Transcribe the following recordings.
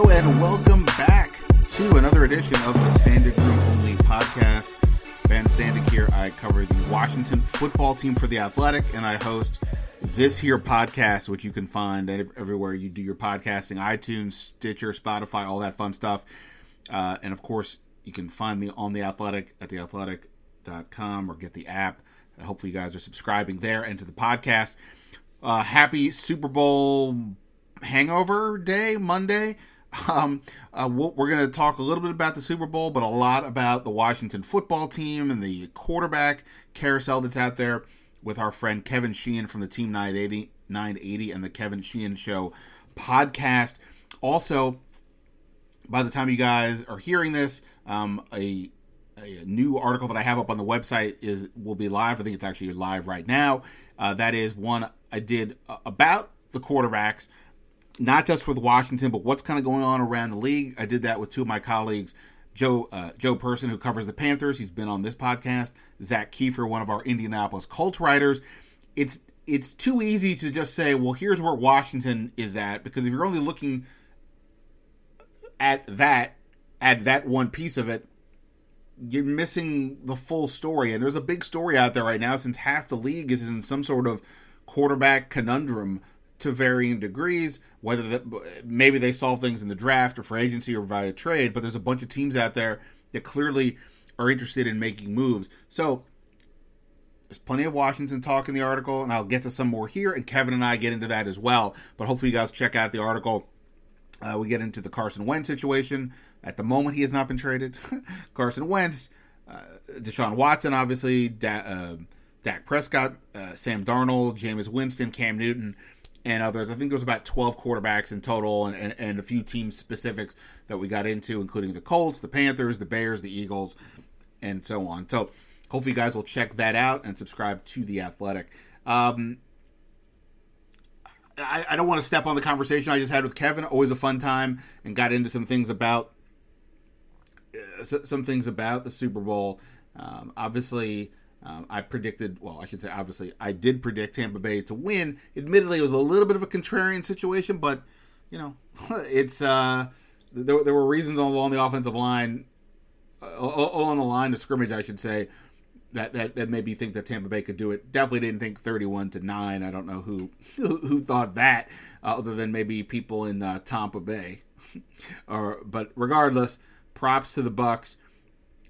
Hello and welcome back to another edition of the Standig Room Only podcast. Ben Standig here. I cover the Washington football team for the Athletic, and I host this here podcast, which you can find everywhere you do your podcasting: iTunes, Stitcher, Spotify, all that fun stuff. Uh, and of course, you can find me on the Athletic at theathletic.com or get the app. Hopefully, you guys are subscribing there and to the podcast. Uh, happy Super Bowl hangover day, Monday. Um, uh, we're going to talk a little bit about the Super Bowl, but a lot about the Washington football team and the quarterback carousel that's out there with our friend Kevin Sheehan from the Team 980, 980 and the Kevin Sheehan Show podcast. Also, by the time you guys are hearing this, um, a, a new article that I have up on the website is will be live. I think it's actually live right now. Uh, that is one I did uh, about the quarterbacks not just with Washington, but what's kind of going on around the league. I did that with two of my colleagues, Joe uh, Joe Person, who covers the Panthers. He's been on this podcast. Zach Kiefer, one of our Indianapolis Colts writers. It's it's too easy to just say, well, here's where Washington is at, because if you're only looking at that, at that one piece of it, you're missing the full story. And there's a big story out there right now, since half the league is in some sort of quarterback conundrum to varying degrees. Whether that, maybe they solve things in the draft or for agency or via trade, but there's a bunch of teams out there that clearly are interested in making moves. So there's plenty of Washington talk in the article, and I'll get to some more here. And Kevin and I get into that as well. But hopefully, you guys check out the article. Uh, we get into the Carson Wentz situation. At the moment, he has not been traded. Carson Wentz, uh, Deshaun Watson, obviously, da- uh, Dak Prescott, uh, Sam Darnold, Jameis Winston, Cam Newton and others. I think there was about 12 quarterbacks in total and, and, and, a few team specifics that we got into, including the Colts, the Panthers, the Bears, the Eagles, and so on. So hopefully you guys will check that out and subscribe to The Athletic. Um, I, I, don't want to step on the conversation I just had with Kevin. Always a fun time and got into some things about uh, some things about the Super Bowl. Um, obviously, um, I predicted, well, I should say, obviously, I did predict Tampa Bay to win. Admittedly, it was a little bit of a contrarian situation, but you know, it's uh, there, there were reasons along the offensive line, uh, along the line of scrimmage, I should say, that, that that made me think that Tampa Bay could do it. Definitely didn't think thirty-one to nine. I don't know who who, who thought that, uh, other than maybe people in uh, Tampa Bay. or, but regardless, props to the Bucs.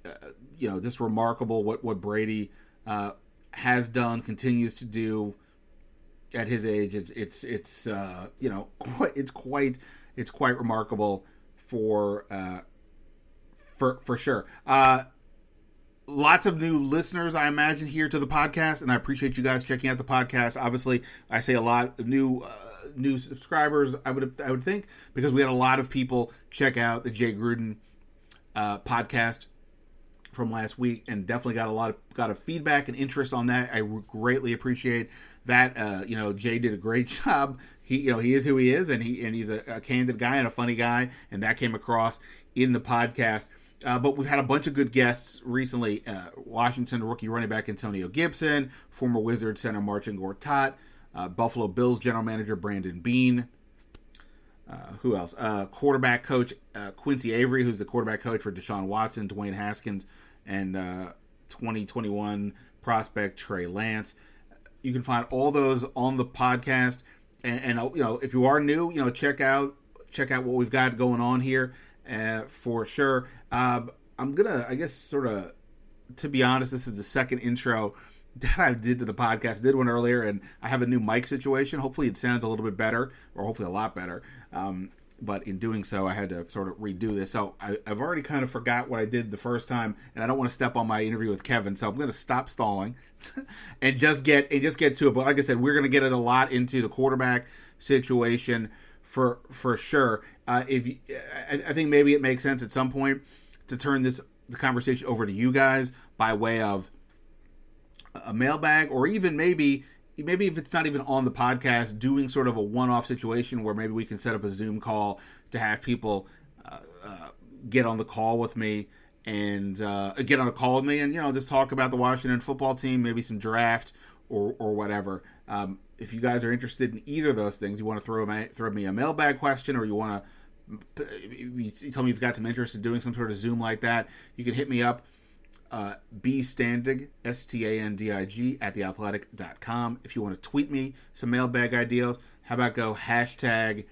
Uh, you know, just remarkable what what Brady uh, has done, continues to do at his age. It's it's it's uh, you know it's quite it's quite remarkable for uh, for for sure. Uh, lots of new listeners, I imagine, here to the podcast, and I appreciate you guys checking out the podcast. Obviously, I say a lot of new uh, new subscribers. I would I would think because we had a lot of people check out the Jay Gruden uh, podcast from last week, and definitely got a lot of got a feedback and interest on that. I greatly appreciate that. Uh, you know, Jay did a great job. He, you know, he is who he is, and he and he's a, a candid guy and a funny guy, and that came across in the podcast. Uh, but we've had a bunch of good guests recently. Uh, Washington rookie running back Antonio Gibson, former Wizard center Martin Gortat, uh, Buffalo Bills general manager Brandon Beane. Uh, who else? Uh, quarterback coach uh, Quincy Avery, who's the quarterback coach for Deshaun Watson, Dwayne Haskins, and uh, 2021 prospect Trey Lance. You can find all those on the podcast, and, and, you know if you are new, you know check out check out what we've got going on here uh, for sure. Uh, I'm gonna, I guess, sort of, to be honest, this is the second intro that I did to the podcast. I did one earlier, and I have a new mic situation. Hopefully, it sounds a little bit better, or hopefully a lot better. Um, but in doing so, I had to sort of redo this. So I, have already kind of forgot what I did the first time, and I don't want to step on my interview with Kevin. So I'm going to stop stalling and just get and just get to it. But like I said, we're going to get it a lot into the quarterback situation for for sure. Uh, if you, I, I think maybe it makes sense at some point to turn this the conversation over to you guys by way of a mailbag, or even maybe maybe if it's not even on the podcast, doing sort of a one-off situation where maybe we can set up a Zoom call to have people uh, uh, get on the call with me and uh, get on a call with me and you know just talk about the Washington football team, maybe some draft or or whatever. Um, if you guys are interested in either of those things, you want to throw throw me a mailbag question or you want to you tell me you've got some interest in doing some sort of Zoom like that, you can hit me up. Uh, B Standig, S T A N D I G, at theathletic.com. If you want to tweet me some mailbag ideas, how about go hashtag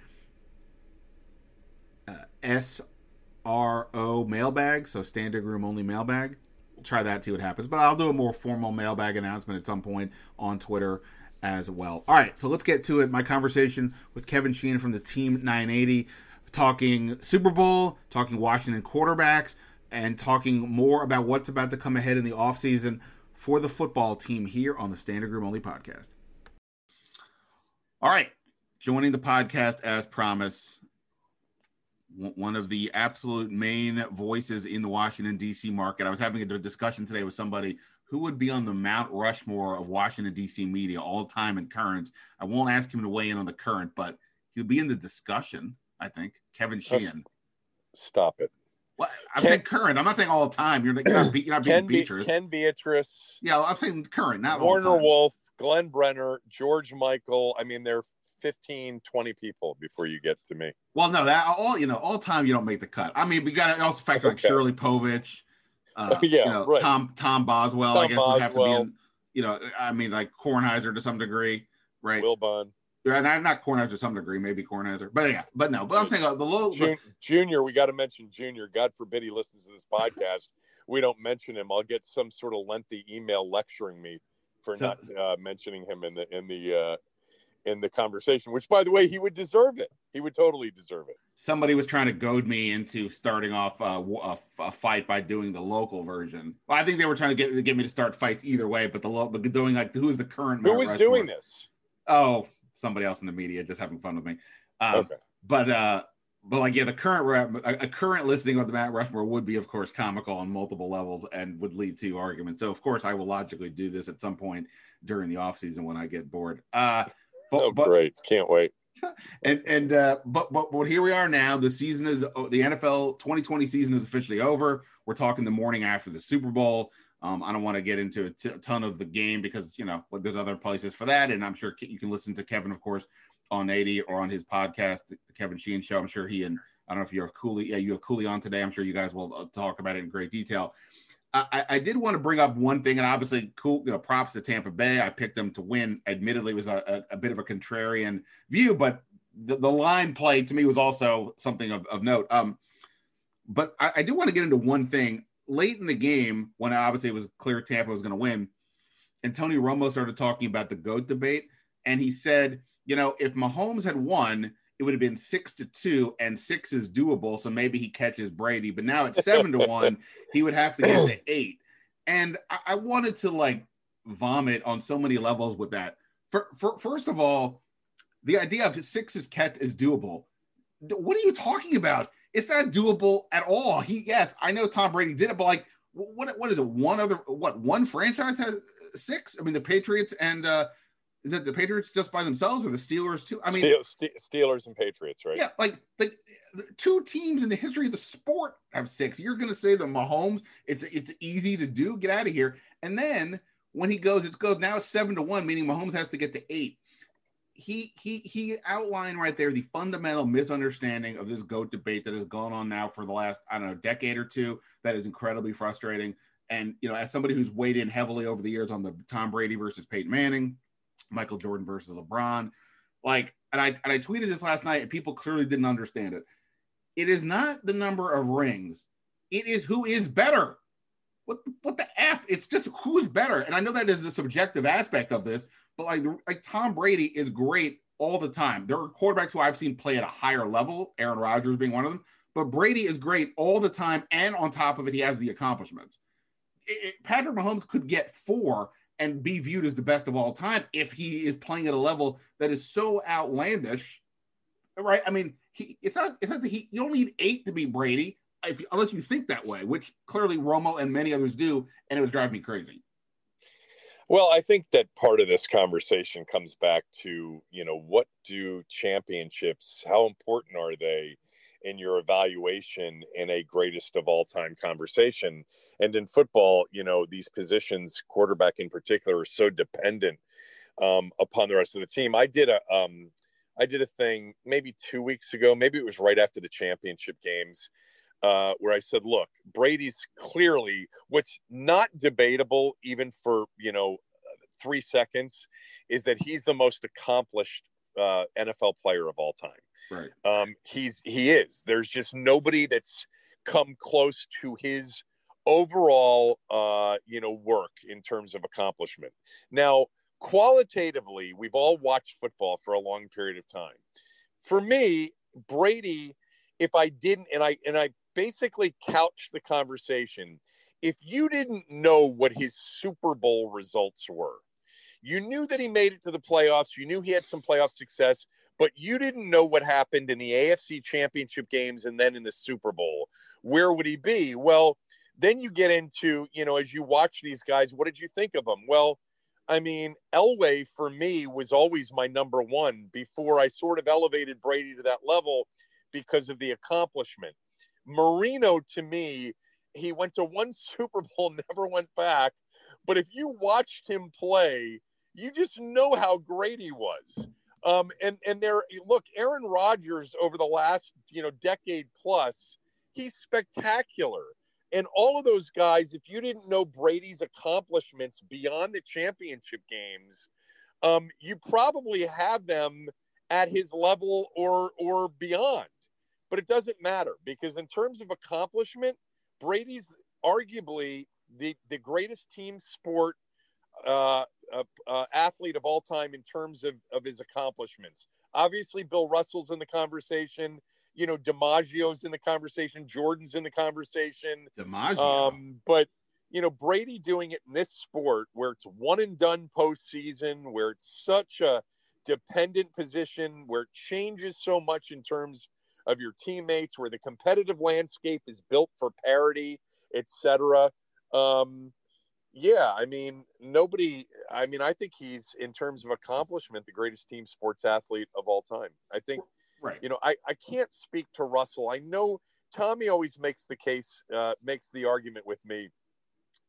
uh, SRO mailbag, so standing room only mailbag. We'll try that, see what happens. But I'll do a more formal mailbag announcement at some point on Twitter as well. All right, so let's get to it. My conversation with Kevin Sheehan from the Team 980, talking Super Bowl, talking Washington quarterbacks, and talking more about what's about to come ahead in the offseason for the football team here on the Standig Room Only podcast. All right, joining the podcast as promised, one of the absolute main voices in the Washington, D.C. market. I was having a discussion today with somebody who would be on the Mount Rushmore of Washington, D.C. media all time and current. I won't ask him to weigh in on the current, but he'll be in the discussion, I think. Kevin Sheehan. Stop it. Well, I'm saying current. I'm not saying all the time. You're, you're not, you're not being Ken, Beatrice. Ken Beatrice. Yeah, I'm saying current, not Warner Wolf, Glenn Brenner, George Michael. I mean, they're 15, 20 people before you get to me. Well, no, that all you know, all time you don't make the cut. I mean, we got to also factor okay. like Shirley Povich, uh, yeah, you know, right. Tom Tom Boswell. Tom I guess would have to be in. You know, I mean, like Kornheiser to some degree, right? Wilbon. Yeah, not, not Kornheiser to some degree, maybe Kornheiser, but yeah, but no. But I'm saying uh, the low Jun- Junior. We got to mention Junior. God forbid he listens to this podcast. we don't mention him. I'll get some sort of lengthy email lecturing me for so, not uh, mentioning him in the in the uh, in the conversation, which by the way, he would deserve it. He would totally deserve it. Somebody was trying to goad me into starting off a, a, a fight by doing the local version. Well, I think they were trying to get, get me to start fights either way, but the but doing like who's the current who was doing this? Oh, somebody else in the media just having fun with me. Um, okay. But uh, but like yeah, the current a, a current listing of the Mount Rushmore would be, of course, comical on multiple levels and would lead to arguments. So of course, I will logically do this at some point during the off season when I get bored. Uh, but, oh, but, great! Can't wait. And and uh, but but but here we are now. The season is the NFL 2020 season is officially over. We're talking the morning after the Super Bowl. Um, I don't want to get into a, ton of the game because you know there's other places for that, and I'm sure you can listen to Kevin, of course, on 80 or on his podcast, the Kevin Sheehan Show. I'm sure he and I don't know if you have Cooley. Yeah, you have Cooley on today. I'm sure you guys will uh, talk about it in great detail. I, I, did want to bring up one thing, and obviously, cool. You know, props to Tampa Bay. I picked them to win. Admittedly, it was a, a, a bit of a contrarian view, but the, the line play to me was also something of, of note. Um, but I, I do want to get into one thing late in the game when obviously it was clear Tampa was going to win, and Tony Romo started talking about the goat debate, and he said, you know, if Mahomes had won, it would have been six to two, and six is doable. So maybe he catches Brady. But now it's seven to one, he would have to get to eight. And I, I, wanted to like vomit on so many levels with that. For, for first of all, the idea of six is catch is doable. What are you talking about? It's not doable at all. He yes, I know Tom Brady did it, but like what what is it? One other what one franchise has six? I mean the Patriots and uh is it the Patriots just by themselves or the Steelers too? I mean, Steelers and Patriots, right? Yeah, like like two teams in the history of the sport have six. You're going to say the Mahomes? It's it's easy to do. Get out of here. And then when he goes, it goes now seven to one, meaning Mahomes has to get to eight. He he he outlined right there the fundamental misunderstanding of this goat debate that has gone on now for the last I don't know decade or two. That is incredibly frustrating. And you know, as somebody who's weighed in heavily over the years on the Tom Brady versus Peyton Manning Michael Jordan versus LeBron. Like, and I and I tweeted this last night, and people clearly didn't understand it. It is not the number of rings; it is who is better. What what the f? It's just who's better. And I know that is the subjective aspect of this, but like like Tom Brady is great all the time. There are quarterbacks who I've seen play at a higher level, Aaron Rodgers being one of them. But Brady is great all the time, and on top of it, he has the accomplishments. It, it, Patrick Mahomes could get four, and be viewed as the best of all time if he is playing at a level that is so outlandish, right? I mean, he, it's not it's not that he you don't need eight to be Brady if, unless you think that way, which clearly Romo and many others do, and it was driving me crazy. Well, I think that part of this conversation comes back to you know what do championships? How important are they? in your evaluation in a greatest of all time conversation. And in football, you know, these positions, quarterback in particular, are so dependent um, upon the rest of the team. I did a, um, I did a thing maybe two weeks ago, maybe it was right after the championship games, uh, where I said, look, Brady's clearly what's not debatable, even for, you know, three seconds, is that he's the most accomplished uh, NFL player of all time. Right. Um, he's he is. There's just nobody that's come close to his overall, uh, you know, work in terms of accomplishment. Now, qualitatively, we've all watched football for a long period of time. For me, Brady, if I didn't, and I and I basically couched the conversation, if you didn't know what his Super Bowl results were, you knew that he made it to the playoffs, you knew he had some playoff success, but you didn't know what happened in the AFC championship games and then in the Super Bowl. Where would he be? Well, then you get into, you know, as you watch these guys, what did you think of them? Well, I mean, Elway for me was always my number one before I sort of elevated Brady to that level because of the accomplishment. Marino to me, he went to one Super Bowl, never went back. But if you watched him play, you just know how great he was. Um, and and there, look, Aaron Rodgers over the last you know decade plus, he's spectacular. And all of those guys, if you didn't know Brady's accomplishments beyond the championship games, um, you probably have them at his level or or beyond. But it doesn't matter because in terms of accomplishment, Brady's arguably the the greatest team sport uh, uh, uh, athlete of all time in terms of, of his accomplishments. Obviously, Bill Russell's in the conversation. You know, DiMaggio's in the conversation. Jordan's in the conversation. DiMaggio. Um, but you know, Brady doing it in this sport where it's one and done postseason, where it's such a dependent position, where it changes so much in terms of your teammates, where the competitive landscape is built for parity, etc. Um, yeah, I mean, nobody. I mean, I think he's in terms of accomplishment the greatest team sports athlete of all time. I think, right. you know, I I can't speak to Russell. I know Tommy always makes the case, uh, makes the argument with me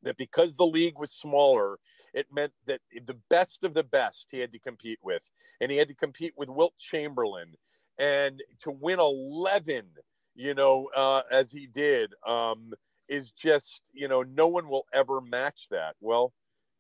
that because the league was smaller, it meant that the best of the best he had to compete with, and he had to compete with Wilt Chamberlain, and to win eleven, you know, uh, as he did. Um, is just, you know, no one will ever match that. Well,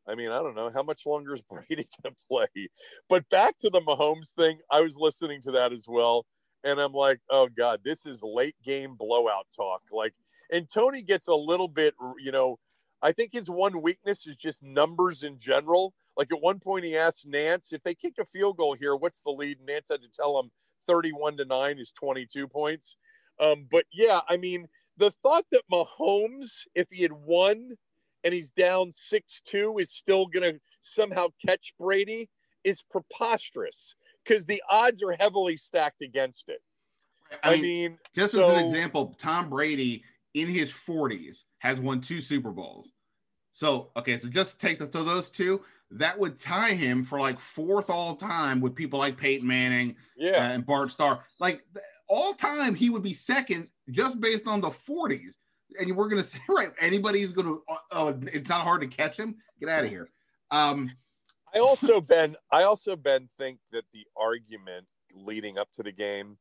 I mean, I don't know how much longer is Brady going to play. But back to the Mahomes thing, I was listening to that as well. And I'm like, oh God, this is late game blowout talk. Like, and Tony gets a little bit, you know, I think his one weakness is just numbers in general. Like at one point, he asked nance if they kick a field goal here, what's the lead? Nance had to tell him 31 to 9 is 22 points. Um, but yeah, I mean, the thought that Mahomes, if he had won and he's down 6 2, is still going to somehow catch Brady is preposterous because the odds are heavily stacked against it. I, I mean, mean, just so, as an example, Tom Brady in his 40s has won two Super Bowls. So, okay, so just take the, so those two, that would tie him for like fourth all time with people like Peyton Manning yeah. and Bart Starr. Like all time, he would be second just based on the 40s. And we're going to say, right, anybody's going to, oh, it's not hard to catch him. Get out of here. Um, I also, Ben, I also, Ben, think that the argument leading up to the game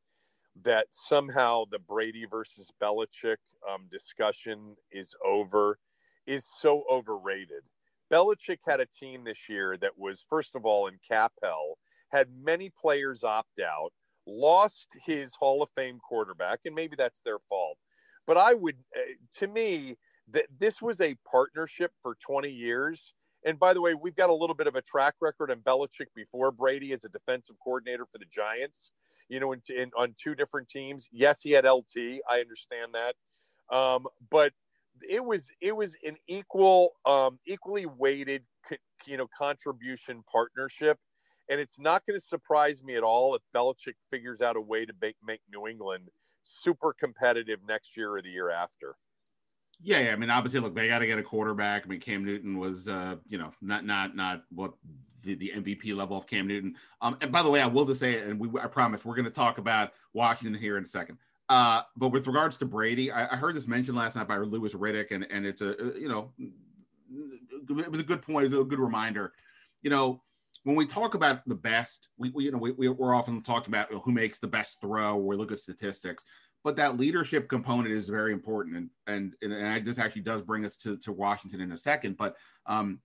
that somehow the Brady versus Belichick um, discussion is over is so overrated. Belichick had a team this year that was, first of all, in cap hell, had many players opt out, lost his Hall of Fame quarterback, and maybe that's their fault. But I would, uh, to me, that this was a partnership for 20 years. And by the way, we've got a little bit of a track record in Belichick before Brady as a defensive coordinator for the Giants, you know, in, in on two different teams. Yes, he had LT. I understand that. Um, but it was it was an equal um, equally weighted you know contribution partnership and it's not going to surprise me at all if Belichick figures out a way to make, make New England super competitive next year or the year after. Yeah, yeah, I mean, obviously, look, they got to get a quarterback. I mean, Cam Newton was, uh, you know, not not not what the, the MVP level of Cam Newton. Um, and by the way, I will just say, and we, I promise, we're going to talk about Washington here in a second. Uh, but with regards to Brady, I, I, heard this mentioned last night by Louis Riddick, and and it's a you know, it was a good point. It was a good reminder. You know, when we talk about the best, we, we you know we, we're often talking about who makes the best throw. We look at statistics, but that leadership component is very important. And and and, and this actually does bring us to, to Washington in a second. But um,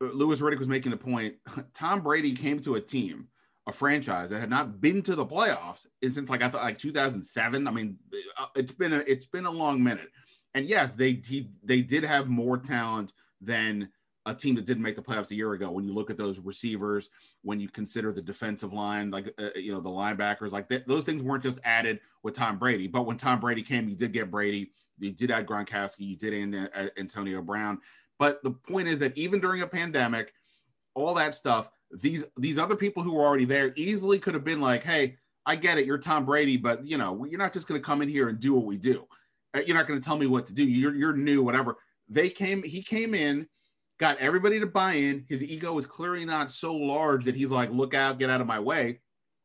Louis Riddick was making a point. Tom Brady came to a team, a franchise that had not been to the playoffs since like I thought like 2007. I mean, uh, it's been a it's been a long minute. And yes, they he, they did have more talent than a team that didn't make the playoffs a year ago. When you look at those receivers, when you consider the defensive line, like uh, you know the linebackers, like th- those things weren't just added with Tom Brady. But when Tom Brady came, you did get Brady. You did add Gronkowski. You did add uh, Antonio Brown. But the point is that even during a pandemic, all that stuff, these these other people who were already there easily could have been like, "Hey, I get it, you're Tom Brady, but you know you're not just going to come in here and do what we do. Uh, you're not going to tell me what to do. You're you're new, whatever." They came. He came in got everybody to buy in. His ego is clearly not so large that he's like, look out, get out of my way.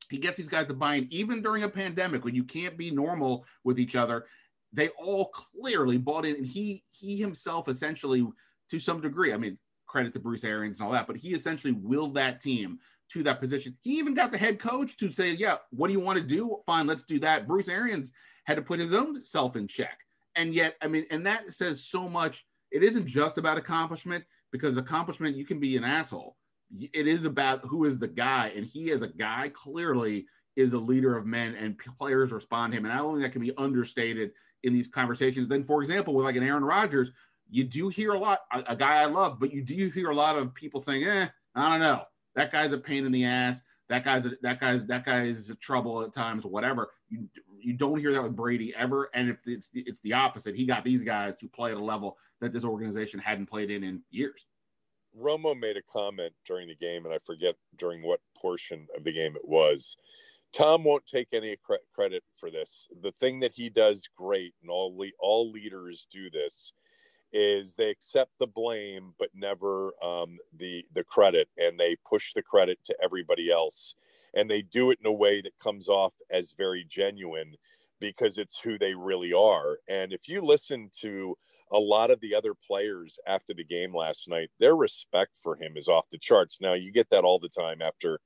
He gets these guys to buy in, even during a pandemic when you can't be normal with each other. They all clearly bought in, and he he himself essentially, to some degree, I mean, credit to Bruce Arians and all that, but he essentially willed that team to that position. He even got the head coach to say, "Yeah, what do you want to do? Fine, let's do that." Bruce Arians had to put his own self in check, and yet, I mean, and that says so much. It isn't just about accomplishment because accomplishment you can be an asshole it is about who is the guy and he as a guy clearly is a leader of men and players respond to him and i don't think that can be understated in these conversations then for example with like an aaron rodgers you do hear a lot a, a guy i love but you do hear a lot of people saying eh i don't know that guy's a pain in the ass that guy's a, that guy's that guy's trouble at times whatever you you don't hear that with Brady ever. And if it's the, it's the opposite, he got these guys to play at a level that this organization hadn't played in in years. Romo made a comment during the game, and I forget during what portion of the game it was. Tom won't take any cre- credit for this. The thing that he does great, and all le- all leaders do this, is they accept the blame but never um, the the credit, and they push the credit to everybody else and they do it in a way that comes off as very genuine because it's who they really are. And if you listen to a lot of the other players after the game last night, their respect for him is off the charts. Now you get that all the time after,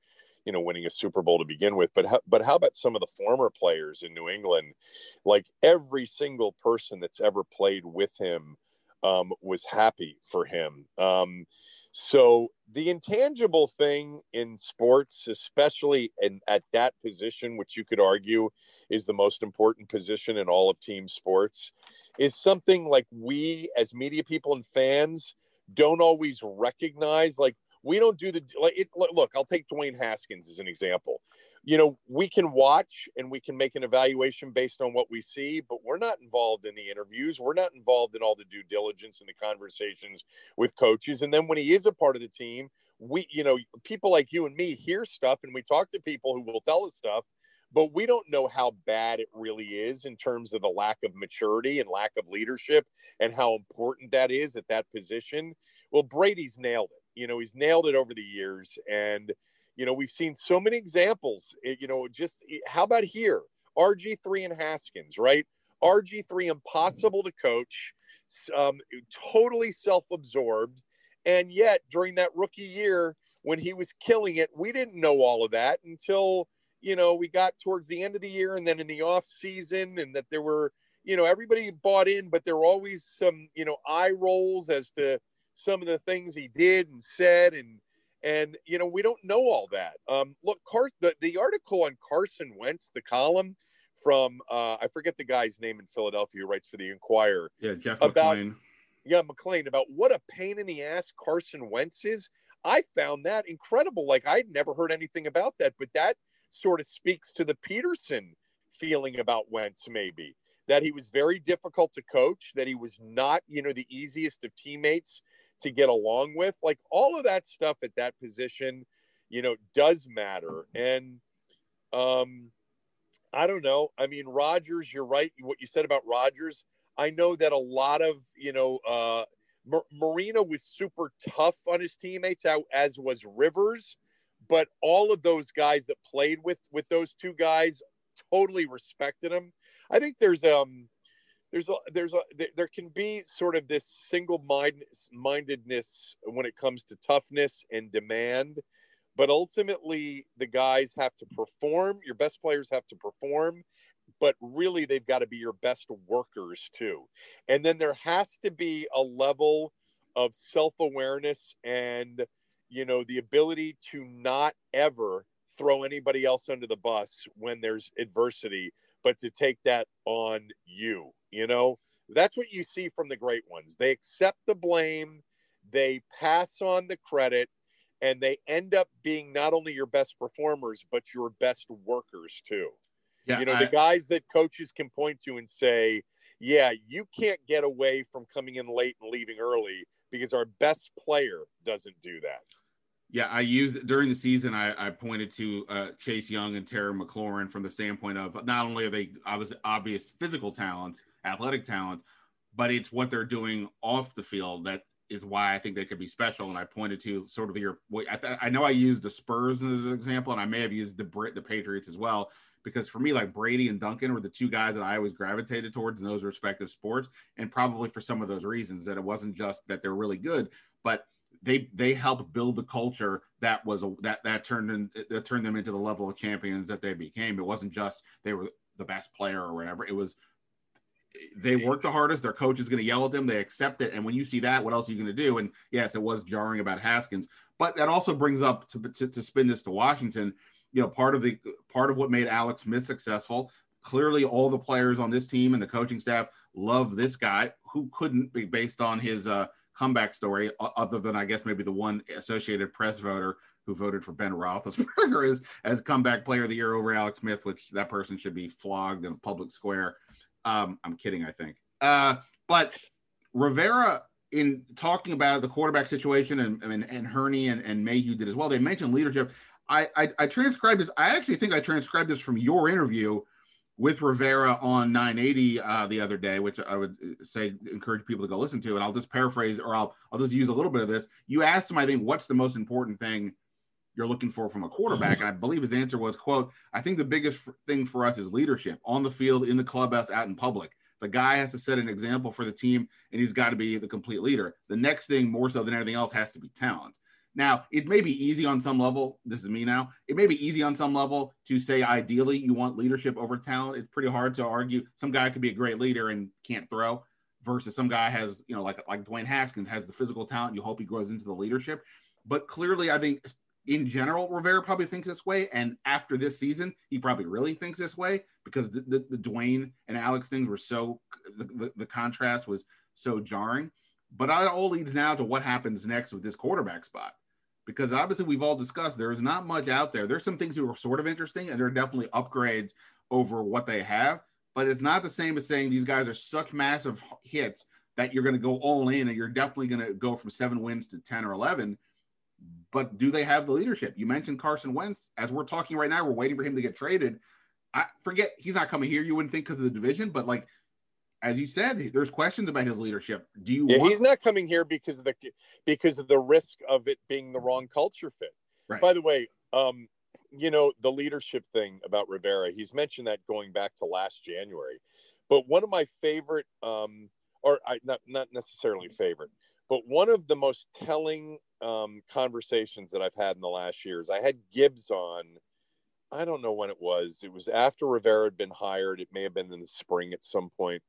you know, winning a Super Bowl to begin with. But how, but how about some of the former players in New England? Like every single person that's ever played with him um, was happy for him. Um, so the intangible thing in sports, especially in, at that position, which you could argue is the most important position in all of team sports, is something like we as media people and fans don't always recognize. Like we don't do the like. It, look, I'll take Dwayne Haskins as an example you know, we can watch and we can make an evaluation based on what we see, but we're not involved in the interviews. We're not involved in all the due diligence and the conversations with coaches. And then when he is a part of the team, we, you know, people like you and me hear stuff and we talk to people who will tell us stuff, but we don't know how bad it really is in terms of the lack of maturity and lack of leadership and how important that is at that position. Well, Brady's nailed it. You know, he's nailed it over the years. And, you know, we've seen so many examples. Eh, you know, just eh, how about here? RG3 and Haskins, right? RG3 impossible to coach, um, totally self absorbed. And yet, during that rookie year, when he was killing it, we didn't know all of that until, you know, we got towards the end of the year and then in the off season, and that there were, you know, everybody bought in, but there were always some, you know, eye rolls as to some of the things he did and said. And, and you know we don't know all that. Um, look, Car- the the article on Carson Wentz, the column from uh, I forget the guy's name in Philadelphia who writes for the Inquirer. Yeah, Jeff about, McLane. Yeah, McLane about what a pain in the ass Carson Wentz is. I found that incredible. Like I'd never heard anything about that, but that sort of speaks to the Pederson feeling about Wentz, maybe that he was very difficult to coach, that he was not, you know, the easiest of teammates to get along with. Like all of that stuff at that position, you know, does matter. And um, I don't know. I mean, Rodgers, you're right. What you said about Rodgers, I know that a lot of, you know, uh, Mar- was super tough on his teammates, out as was Rivers. But all of those guys that played with with those two guys totally respected him. I think there's um there's a there's a there can be sort of this single mindedness when it comes to toughness and demand but ultimately the guys have to perform your best players have to perform but really they've got to be your best workers too. And then there has to be a level of self-awareness and you know the ability to not ever throw anybody else under the bus when there's adversity but to take that on you you know? That's what you see from the great ones. They accept the blame they pass on the credit and they end up being not only your best performers but your best workers too. Yeah, you know I, the guys that coaches can point to and say yeah you can't get away from coming in late and leaving early because our best player doesn't do that yeah, I used during the season. I, I pointed to uh, Chase Young and Terry McLaurin from the standpoint of not only are they obvious, physical talents, athletic talent, but it's what they're doing off the field that is why I think they could be special. And I pointed to sort of your. I, I know I used the Spurs as an example, and I may have used the the Patriots as well because for me, like Brady and Duncan were the two guys that I always gravitated towards in those respective sports, and probably for some of those reasons that it wasn't just that they're really good, but they they helped build the culture that was a, that that turned in, that turned them into the level of champions that they became. It wasn't just they were the best player or whatever. It was they worked the hardest. Their coach is going to yell at them. They accept it. And when you see that, what else are you going to do? And yes, it was jarring about Haskins, but that also brings up to, to, to spin this to Washington. You know, part of the part of what made Alex Smith successful. Clearly, all the players on this team and the coaching staff love this guy who couldn't be based on his uh, comeback story, other than I guess maybe the one Associated Press voter who voted for Ben Roethlisberger as as comeback player of the year over Alex Smith, which that person should be flogged in a public square. Um, I'm kidding, I think. Uh, but Rivera, in talking about the quarterback situation, and and, and Hurney and, and Mayhew did as well. They mentioned leadership. I, I I transcribed this. I actually think I transcribed this from your interview with Rivera on 980 uh, the other day, which I would uh, say encourage people to go listen to. And I'll just paraphrase, or I'll I'll just use a little bit of this. You asked him, I think, what's the most important thing you're looking for from a quarterback? And I believe his answer was, "quote I think the biggest thing for us is leadership on the field, in the clubhouse, out in public. The guy has to set an example for the team, and he's got to be the complete leader. The next thing, more so than anything else, has to be talent." Now, it may be easy on some level. This is me now. It may be easy on some level to say ideally you want leadership over talent. It's pretty hard to argue. Some guy could be a great leader and can't throw, versus some guy has, you know, like like Dwayne Haskins has the physical talent. You hope he grows into the leadership. But clearly, I think in general, Rivera probably thinks this way. And after this season, he probably really thinks this way because the, the, the Dwayne and Alex things were so the, the, the contrast was so jarring. But it all leads now to what happens next with this quarterback spot because obviously we've all discussed there's not much out there. There's some things that are sort of interesting, and there are definitely upgrades over what they have, but it's not the same as saying these guys are such massive hits that you're going to go all in and you're definitely going to go from seven wins to 10 or 11. But do they have the leadership? You mentioned Carson Wentz. As we're talking right now, we're waiting for him to get traded. I forget he's not coming here. You wouldn't think because of the division, but like as you said, there's questions about his leadership. Do you? Yeah, want- he's not coming here because of the because of the risk of it being the wrong culture fit. Right. By the way, um, you know the leadership thing about Rivera. He's mentioned that going back to last January. But one of my favorite, um, or I, not not necessarily favorite, but one of the most telling um, conversations that I've had in the last years. I had Gibbs on. I don't know when it was. It was after Rivera had been hired. It may have been in the spring at some point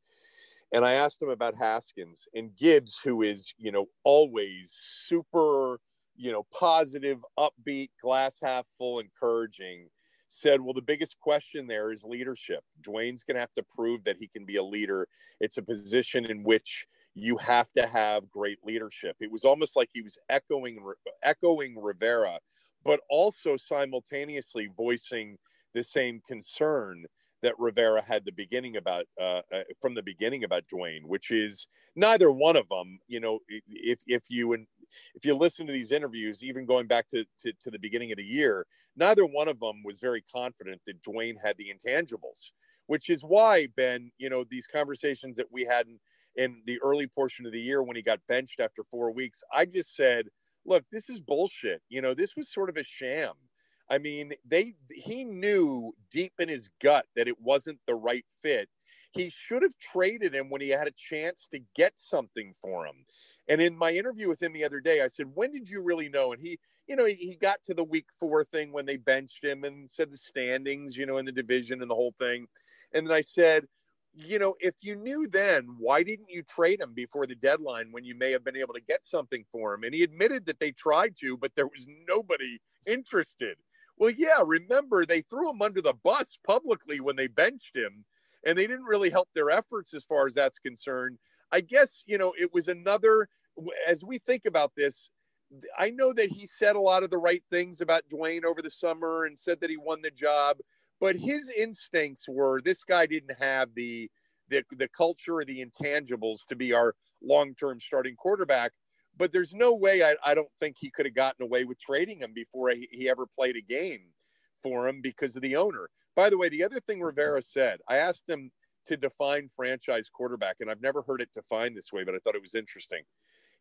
and I asked him about Haskins and Gibbs, who is, you know, always super, you know, positive, upbeat, glass half full, encouraging, said, Well, the biggest question there is leadership. Dwayne's going to have to prove that he can be a leader. It's a position in which you have to have great leadership. It was almost like he was echoing echoing Rivera, but also simultaneously voicing the same concern that Rivera had the beginning about uh, uh, from the beginning about Dwayne, which is neither one of them. You know, if if you and if you listen to these interviews, even going back to, to, to the beginning of the year, neither one of them was very confident that Dwayne had the intangibles, which is why Ben, you know, these conversations that we had in, in the early portion of the year when he got benched after four weeks, I just said, look, this is bullshit. You know, this was sort of a sham I mean, they he knew deep in his gut that it wasn't the right fit. he should have traded him when he had a chance to get something for him. And in my interview with him the other day, I said, When did you really know? And he, you know, he, he got to the week four thing when they benched him and said the standings, you know, in the division and the whole thing. And then I said, you know, if you knew then, why didn't you trade him before the deadline when you may have been able to get something for him? And he admitted that they tried to, but there was nobody interested. Well, yeah, remember they threw him under the bus publicly when they benched him, and they didn't really help their efforts as far as that's concerned. I guess, you know, it was another, as we think about this, I know that he said a lot of the right things about Dwayne over the summer and said that he won the job but his instincts were this guy didn't have the the, the culture or the intangibles to be our long-term starting quarterback but there's no way I, I don't think he could have gotten away with trading him before he, he ever played a game for him because of the owner. By the way the other thing rivera said i asked him to define franchise quarterback and i've never heard it defined this way but i thought it was interesting.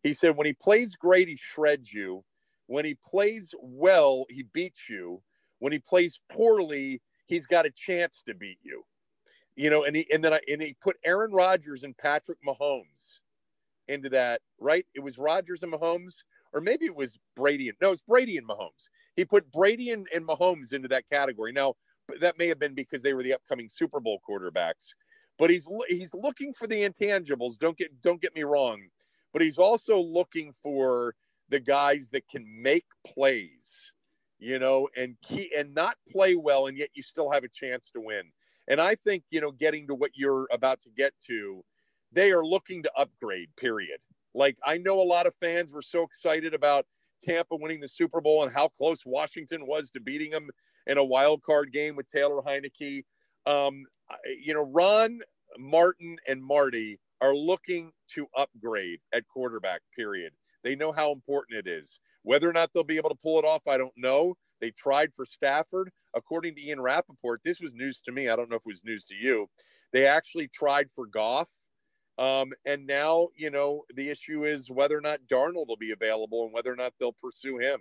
He said when he plays great he shreds you. When he plays well he beats you. When he plays poorly he's got a chance to beat you. You know, and he and then I and he put Aaron Rodgers and Patrick Mahomes into that, right? It was Rodgers and Mahomes, or maybe it was Brady and no, it's Brady and Mahomes. He put Brady and, and Mahomes into that category. Now, that may have been because they were the upcoming Super Bowl quarterbacks. But he's he's looking for the intangibles. Don't get don't get me wrong, but he's also looking for the guys that can make plays you know, and key and not play well, and yet you still have a chance to win. And I think, you know, getting to what you're about to get to, they are looking to upgrade, period. Like, I know a lot of fans were so excited about Tampa winning the Super Bowl and how close Washington was to beating them in a wild card game with Taylor Heinicke. Um, you know, Ron, Martin, and Marty are looking to upgrade at quarterback, period. They know how important it is. Whether or not they'll be able to pull it off, I don't know. They tried for Stafford. According to Ian Rapoport, this was news to me. I don't know if it was news to you. They actually tried for Goff. Um, and now, you know, the issue is whether or not Darnold will be available and whether or not they'll pursue him.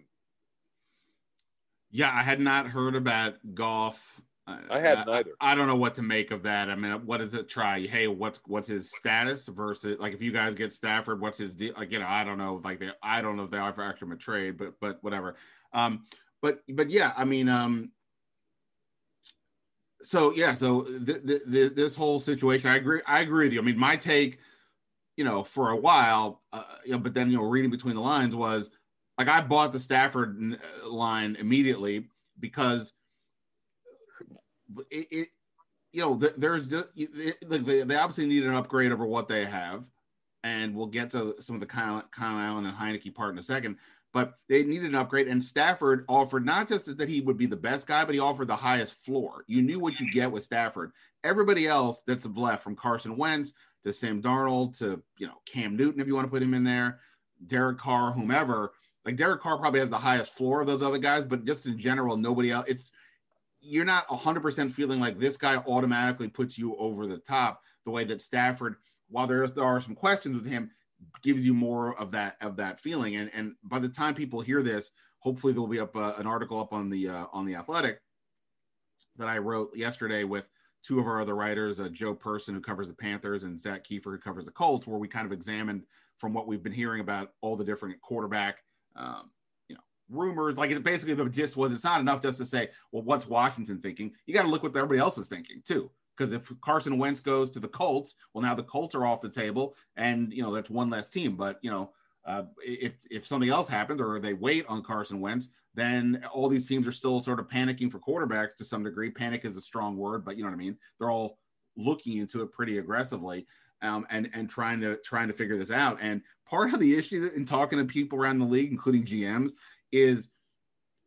Yeah, I had not heard about Goff. I hadn't either. I, I, don't know what to make of that. I mean, what does it try? Hey, what's what's his status versus like if you guys get Stafford, what's his deal? Like you know, I don't know. Like they, I don't know if they offer actually a trade, but but whatever. Um, but but yeah, I mean, um, so yeah, so th- th- th- this whole situation, I agree. I agree with you. I mean, my take, you know, for a while, uh, you know, but then you know, reading between the lines was like I bought the Stafford uh, line immediately because it, it you know, there's just it, they, they obviously need an upgrade over what they have, and we'll get to some of the Kyle, Kyle Allen and Heinicke part in a second. But they needed an upgrade, and Stafford offered not just that he would be the best guy, but he offered the highest floor. You knew what you get with Stafford. Everybody else that's left, from Carson Wentz to Sam Darnold to you know Cam Newton, if you want to put him in there, Derek Carr, whomever. Like Derek Carr probably has the highest floor of those other guys, but just in general, nobody else. It's you're not 100% feeling like this guy automatically puts you over the top the way that Stafford, while there, are some questions with him, gives you more of that of that feeling. And and by the time people hear this, hopefully there'll be up uh, an article up on the uh, on the Athletic that I wrote yesterday with two of our other writers, uh, Joe Person who covers the Panthers and Zach Kiefer who covers the Colts, where we kind of examined from what we've been hearing about all the different quarterback um, you know, rumors. Like it basically the gist was it's not enough just to say, well, what's Washington thinking? You got to look what everybody else is thinking too. Because if Carson Wentz goes to the Colts, well, now the Colts are off the table, and you know that's one less team. But you know, uh, if if something else happens or they wait on Carson Wentz, then all these teams are still sort of panicking for quarterbacks to some degree. Panic is a strong word, but you know what I mean. They're all looking into it pretty aggressively. Um, and and trying to trying to figure this out. And part of the issue in talking to people around the league, including GMs, is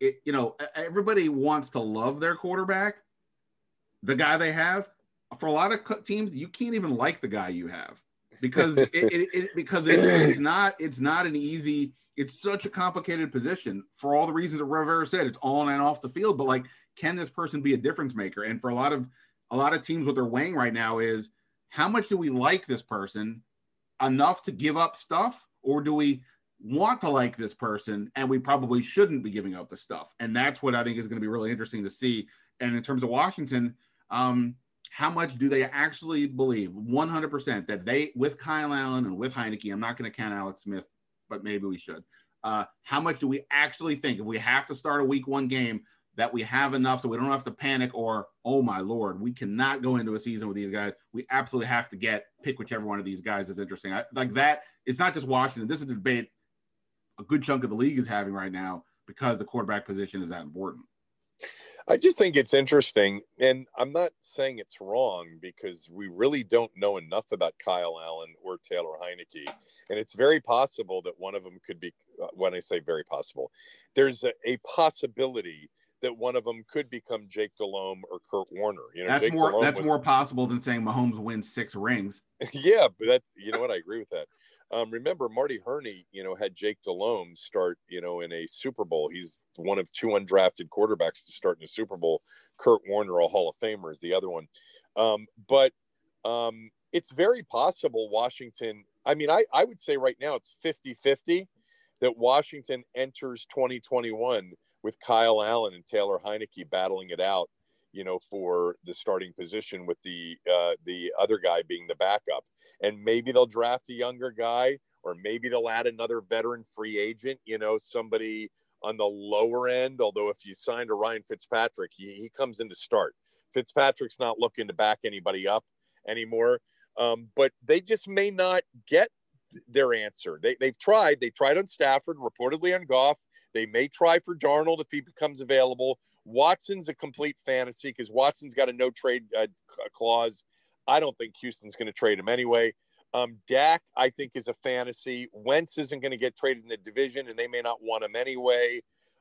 it, you know, everybody wants to love their quarterback, the guy they have. For a lot of teams, you can't even like the guy you have because it, it, it, because it's, not it's not an easy. It's such a complicated position for all the reasons that Rivera said. It's on and off the field, but like, can this person be a difference maker? And for a lot of a lot of teams, what they're weighing right now is how much do we like this person enough to give up stuff, or do we want to like this person and we probably shouldn't be giving up the stuff and that's what i think is going to be really interesting to see and in terms of washington um, how much do they actually believe 100% that they, with Kyle Allen and with Heinicke, I'm not going to count Alex Smith, but maybe we should. Uh, how much do we actually think if we have to start a week one game that we have enough so we don't have to panic or, oh my Lord, we cannot go into a season with these guys. We absolutely have to get, pick whichever one of these guys is interesting. I, like that, it's not just Washington. This is a debate a good chunk of the league is having right now because the quarterback position is that important. I just think it's interesting, and I'm not saying it's wrong because we really don't know enough about Kyle Allen or Taylor Heinicke, and it's very possible that one of them could be. Uh, when I say very possible, there's a, a, possibility that one of them could become Jake Delhomme or Kurt Warner. You know, that's Jake more that's was, more possible than saying Mahomes wins six rings. yeah, but that's you know what I agree with that. Um, remember, Marty Hurney, you know, had Jake Delhomme start, you know, in a Super Bowl. He's one of two undrafted quarterbacks to start in a Super Bowl. Kurt Warner, a Hall of Famer, is the other one. Um, but um, it's very possible Washington, I mean, I, I would say right now it's 50 50 that Washington enters 2021 with Kyle Allen and Taylor Heinicke battling it out you know, for the starting position with the uh, the other guy being the backup. And maybe they'll draft a younger guy, or maybe they'll add another veteran free agent. You know, somebody on the lower end. Although if you signed a Ryan Fitzpatrick, he, he comes in to start. Fitzpatrick's not looking to back anybody up anymore. Um, but they just may not get their answer. They, they've tried. They tried on Stafford, reportedly on Goff. They may try for Darnold if he becomes available. Watson's a complete fantasy because Watson's got a no trade uh, clause. I don't think Houston's going to trade him anyway. Um, Dak, I think, is a fantasy. Wentz isn't going to get traded in the division, and they may not want him anyway.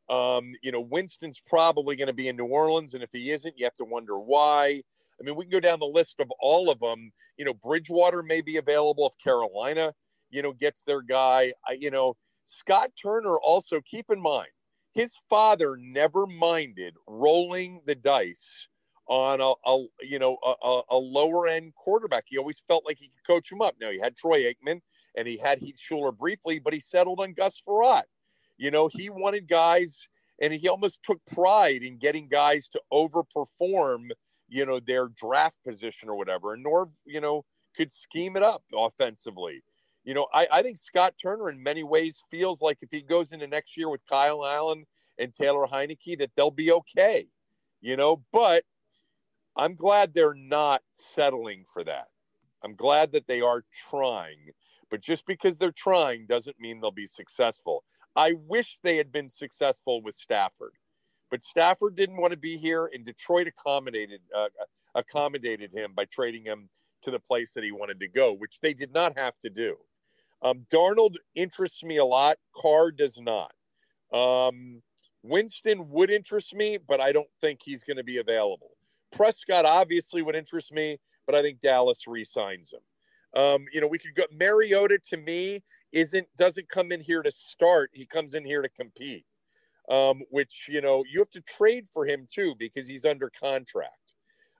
Um, you know, Winston's probably going to be in New Orleans, and if he isn't, you have to wonder why. I mean, we can go down the list of all of them. You know, Bridgewater may be available if Carolina, you know, gets their guy. I, you know, Scott Turner also keep in mind his father never minded rolling the dice on a, a you know a, a, lower end quarterback. He always felt like he could coach him up. Now he had Troy Aikman and he had Heath Shuler briefly, but he settled on Gus Frerotte. You know he wanted guys, and he almost took pride in getting guys to overperform. You know their draft position or whatever. And Norv, you know, could scheme it up offensively you know, I, I think Scott Turner in many ways feels like if he goes into next year with Kyle Allen and Taylor Heinicke, that they'll be okay, you know, but I'm glad they're not settling for that. I'm glad that they are trying, but just because they're trying doesn't mean they'll be successful. I wish they had been successful with Stafford, but Stafford didn't want to be here, and Detroit accommodated uh, accommodated him by trading him to the place that he wanted to go, which they did not have to do. Um, Darnold interests me a lot. Carr does not. Um, Winston would interest me, but I don't think he's going to be available. Prescott obviously would interest me, but I think Dallas re-signs him. Um, you know, we could go. Mariota to me isn't doesn't come in here to start. He comes in here to compete. Um, which you know you have to trade for him too because he's under contract.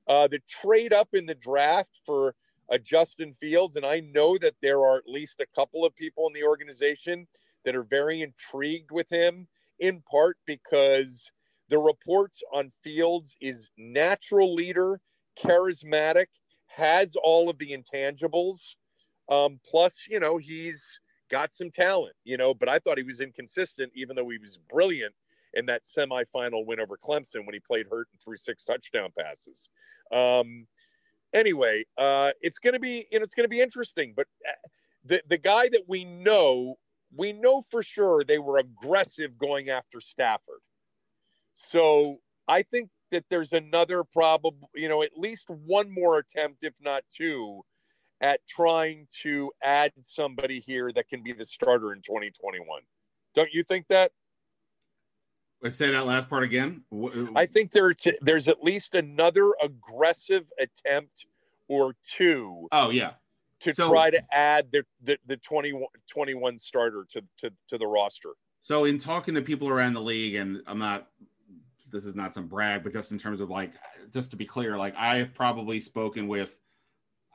Uh, the trade up in the draft for a Justin Fields, and I know that there are at least a couple of people in the organization that are very intrigued with him, in part because the reports on Fields is natural leader, charismatic, has all of the intangibles. Um, plus, you know, he's got some talent, you know, but I thought he was inconsistent, even though he was brilliant in that semifinal win over Clemson when he played hurt and threw six touchdown passes. Um, anyway, uh, it's going to be you know, it's going to be interesting. But uh, the the guy that we know, we know for sure they were aggressive going after Stafford. So I think that there's another probable, you know, at least one more attempt, if not two, at trying to add somebody here that can be the starter in 2021. Don't you think that? Let's say that last part again. Uh, I think there t- there's at least another aggressive attempt or two. Oh yeah. To so, try to add the the, the 21, 21 starter to, to to the roster. So in talking to people around the league, and I'm not this is not some brag, but just in terms of like just to be clear, like I have probably spoken with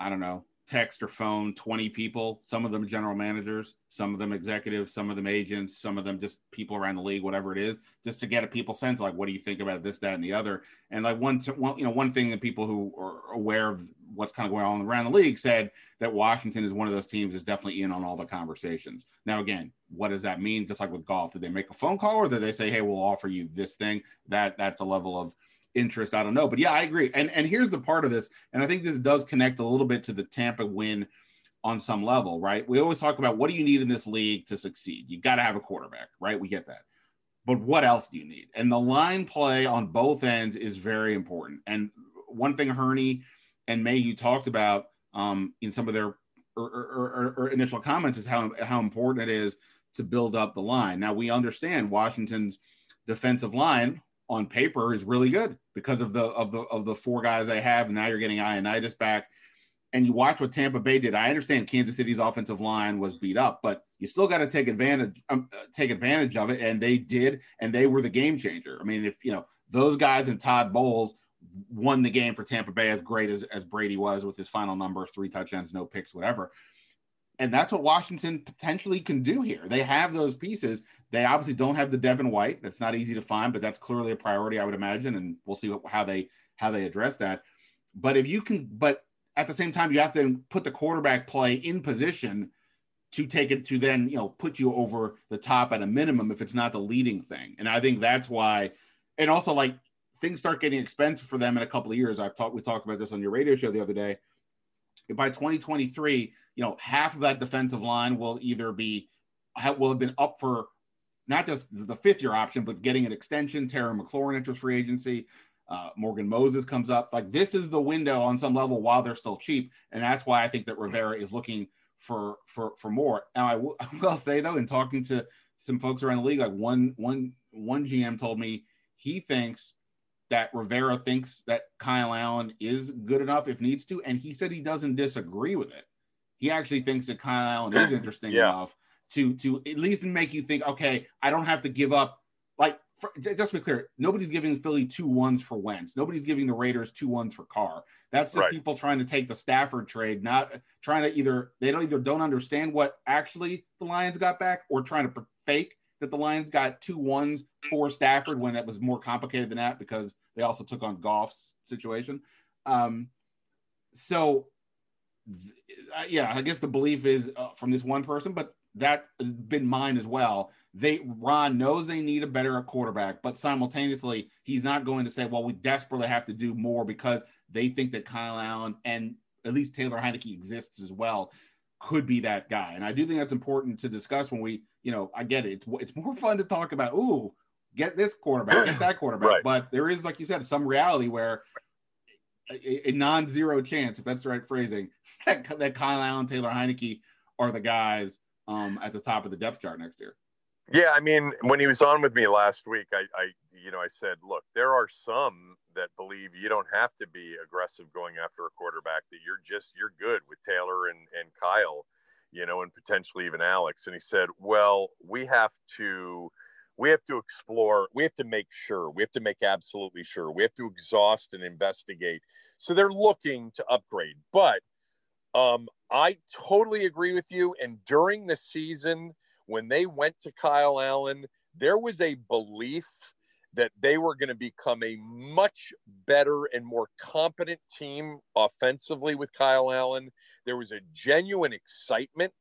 I don't know text or phone 20 people, some of them general managers, some of them executives, some of them agents, some of them just people around the league, whatever it is, just to get a people sense like, what do you think about this, that, and the other? And like one, one you know, one thing that people who are aware of what's kind of going on around the league said that Washington is one of those teams is definitely in on all the conversations. Now, again, what does that mean? Just like with Goff, did they make a phone call or did they say, hey, we'll offer you this thing? That that's a level of interest. I don't know, but yeah, I agree. And and here's the part of this, and I think this does connect a little bit to the Tampa win on some level, right? We always talk about what do you need in this league to succeed? You got to have a quarterback, right? We get that. But what else do you need? And the line play on both ends is very important. And one thing Hurney and Mayhew talked about um, in some of their or, or, or, initial comments is how how important it is to build up the line. Now we understand Washington's defensive line on paper is really good because of the of the of the four guys they have. Now you're getting Ioannidis back. And you watch what Tampa Bay did. I understand Kansas City's offensive line was beat up, but you still got to take advantage um, take advantage of it. And they did, and they were the game changer. I mean, if you know those guys and Todd Bowles won the game for Tampa Bay as great as, as Brady was with his final number, three touchdowns, no picks, whatever. And that's what Washington potentially can do here. They have those pieces. They obviously don't have the Devin White. That's not easy to find, but that's clearly a priority, I would imagine, and we'll see how they how they address that. But if you can, but at the same time, you have to put the quarterback play in position to take it to then you know put you over the top at a minimum if it's not the leading thing. And I think that's why, and also like things start getting expensive for them in a couple of years. I've talked we talked about this on your radio show the other day. By 2023, you know half of that defensive line will either be will have been up for not just the fifth year option, but getting an extension. Terry McLaurin enters free agency. Uh, Morgan Moses comes up. Like this is the window on some level while they're still cheap, and that's why I think that Rivera is looking for for for more. Now I, will say though, in talking to some folks around the league, like one one one GM told me he thinks that Rivera thinks that Kyle Allen is good enough if needs to, and he said he doesn't disagree with it. He actually thinks that Kyle Allen is interesting yeah. enough to to at least make you think, okay, I don't have to give up. Like, for, just to be clear, nobody's giving Philly two ones for Wentz. Nobody's giving the Raiders two ones for Carr. That's just right. people trying to take the Stafford trade, not trying to either they don't either don't understand what actually the Lions got back or trying to fake that the Lions got two ones for Stafford when it was more complicated than that because they also took on Goff's situation. Um, so, th- yeah, I guess the belief is uh, from this one person, but that has been mine as well. They Ron knows they need a better quarterback, but simultaneously he's not going to say, "Well, we desperately have to do more," because they think that Kyle Allen and at least Taylor Heinicke exists as well, could be that guy. And I do think that's important to discuss when we, you know, I get it. It's it's more fun to talk about. Ooh, get this quarterback, get that quarterback. Right. But there is, like you said, some reality where a, a, non-zero chance, if that's the right phrasing, that, that Kyle Allen, Taylor Heinicke are the guys um, at the top of the depth chart next year. Yeah, I mean, when he was on with me last week, I, I, you know, I said, look, there are some that believe you don't have to be aggressive going after a quarterback; that you're just you're good with Taylor and and Kyle, you know, and potentially even Alex. And he said, well, we have to. We have to explore. We have to make sure. We have to make absolutely sure. We have to exhaust and investigate. So they're looking to upgrade, but um, I totally agree with you. And during the season, when they went to Kyle Allen, there was a belief that they were going to become a much better and more competent team offensively with Kyle Allen. There was a genuine excitement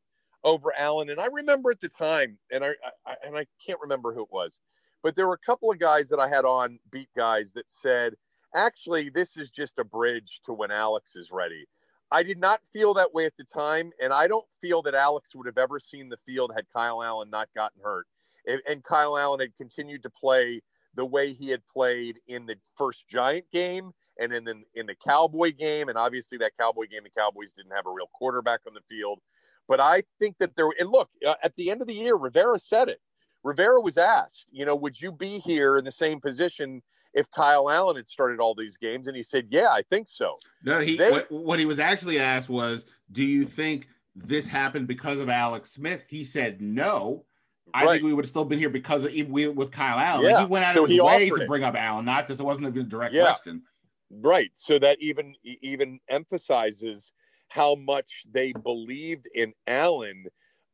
over Allen, and I remember at the time, and I, I and I can't remember who it was, but there were a couple of guys that I had on beat guys that said, actually, this is just a bridge to when Alex is ready. I did not feel that way at the time, and I don't feel that Alex would have ever seen the field had Kyle Allen not gotten hurt, and, and Kyle Allen had continued to play the way he had played in the first Giant game and in the, in the Cowboy game, and obviously that Cowboy game, the Cowboys didn't have a real quarterback on the field. But I think that there, and look, uh, at the end of the year, Rivera said it. Rivera was asked, you know, would you be here in the same position if Kyle Allen had started all these games, and he said, "Yeah, I think so." No, he they, what, what he was actually asked was, "Do you think this happened because of Alex Smith?" He said, "No." I right. think we would have still been here because of we with Kyle Allen. Yeah. Like he went out so of his way to it. bring up Allen, not just it wasn't a direct yeah. question. Right. So that even even emphasizes how much they believed in Allen.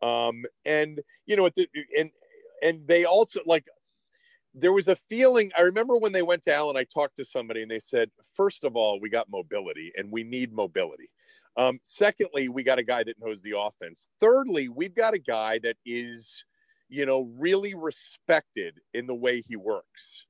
Um, and you know, and and they also like there was a feeling. I remember when they went to Allen, I talked to somebody and they said, first of all, we got mobility and we need mobility. Um, secondly, we got a guy that knows the offense. Thirdly, we've got a guy that is, you know, really respected in the way he works.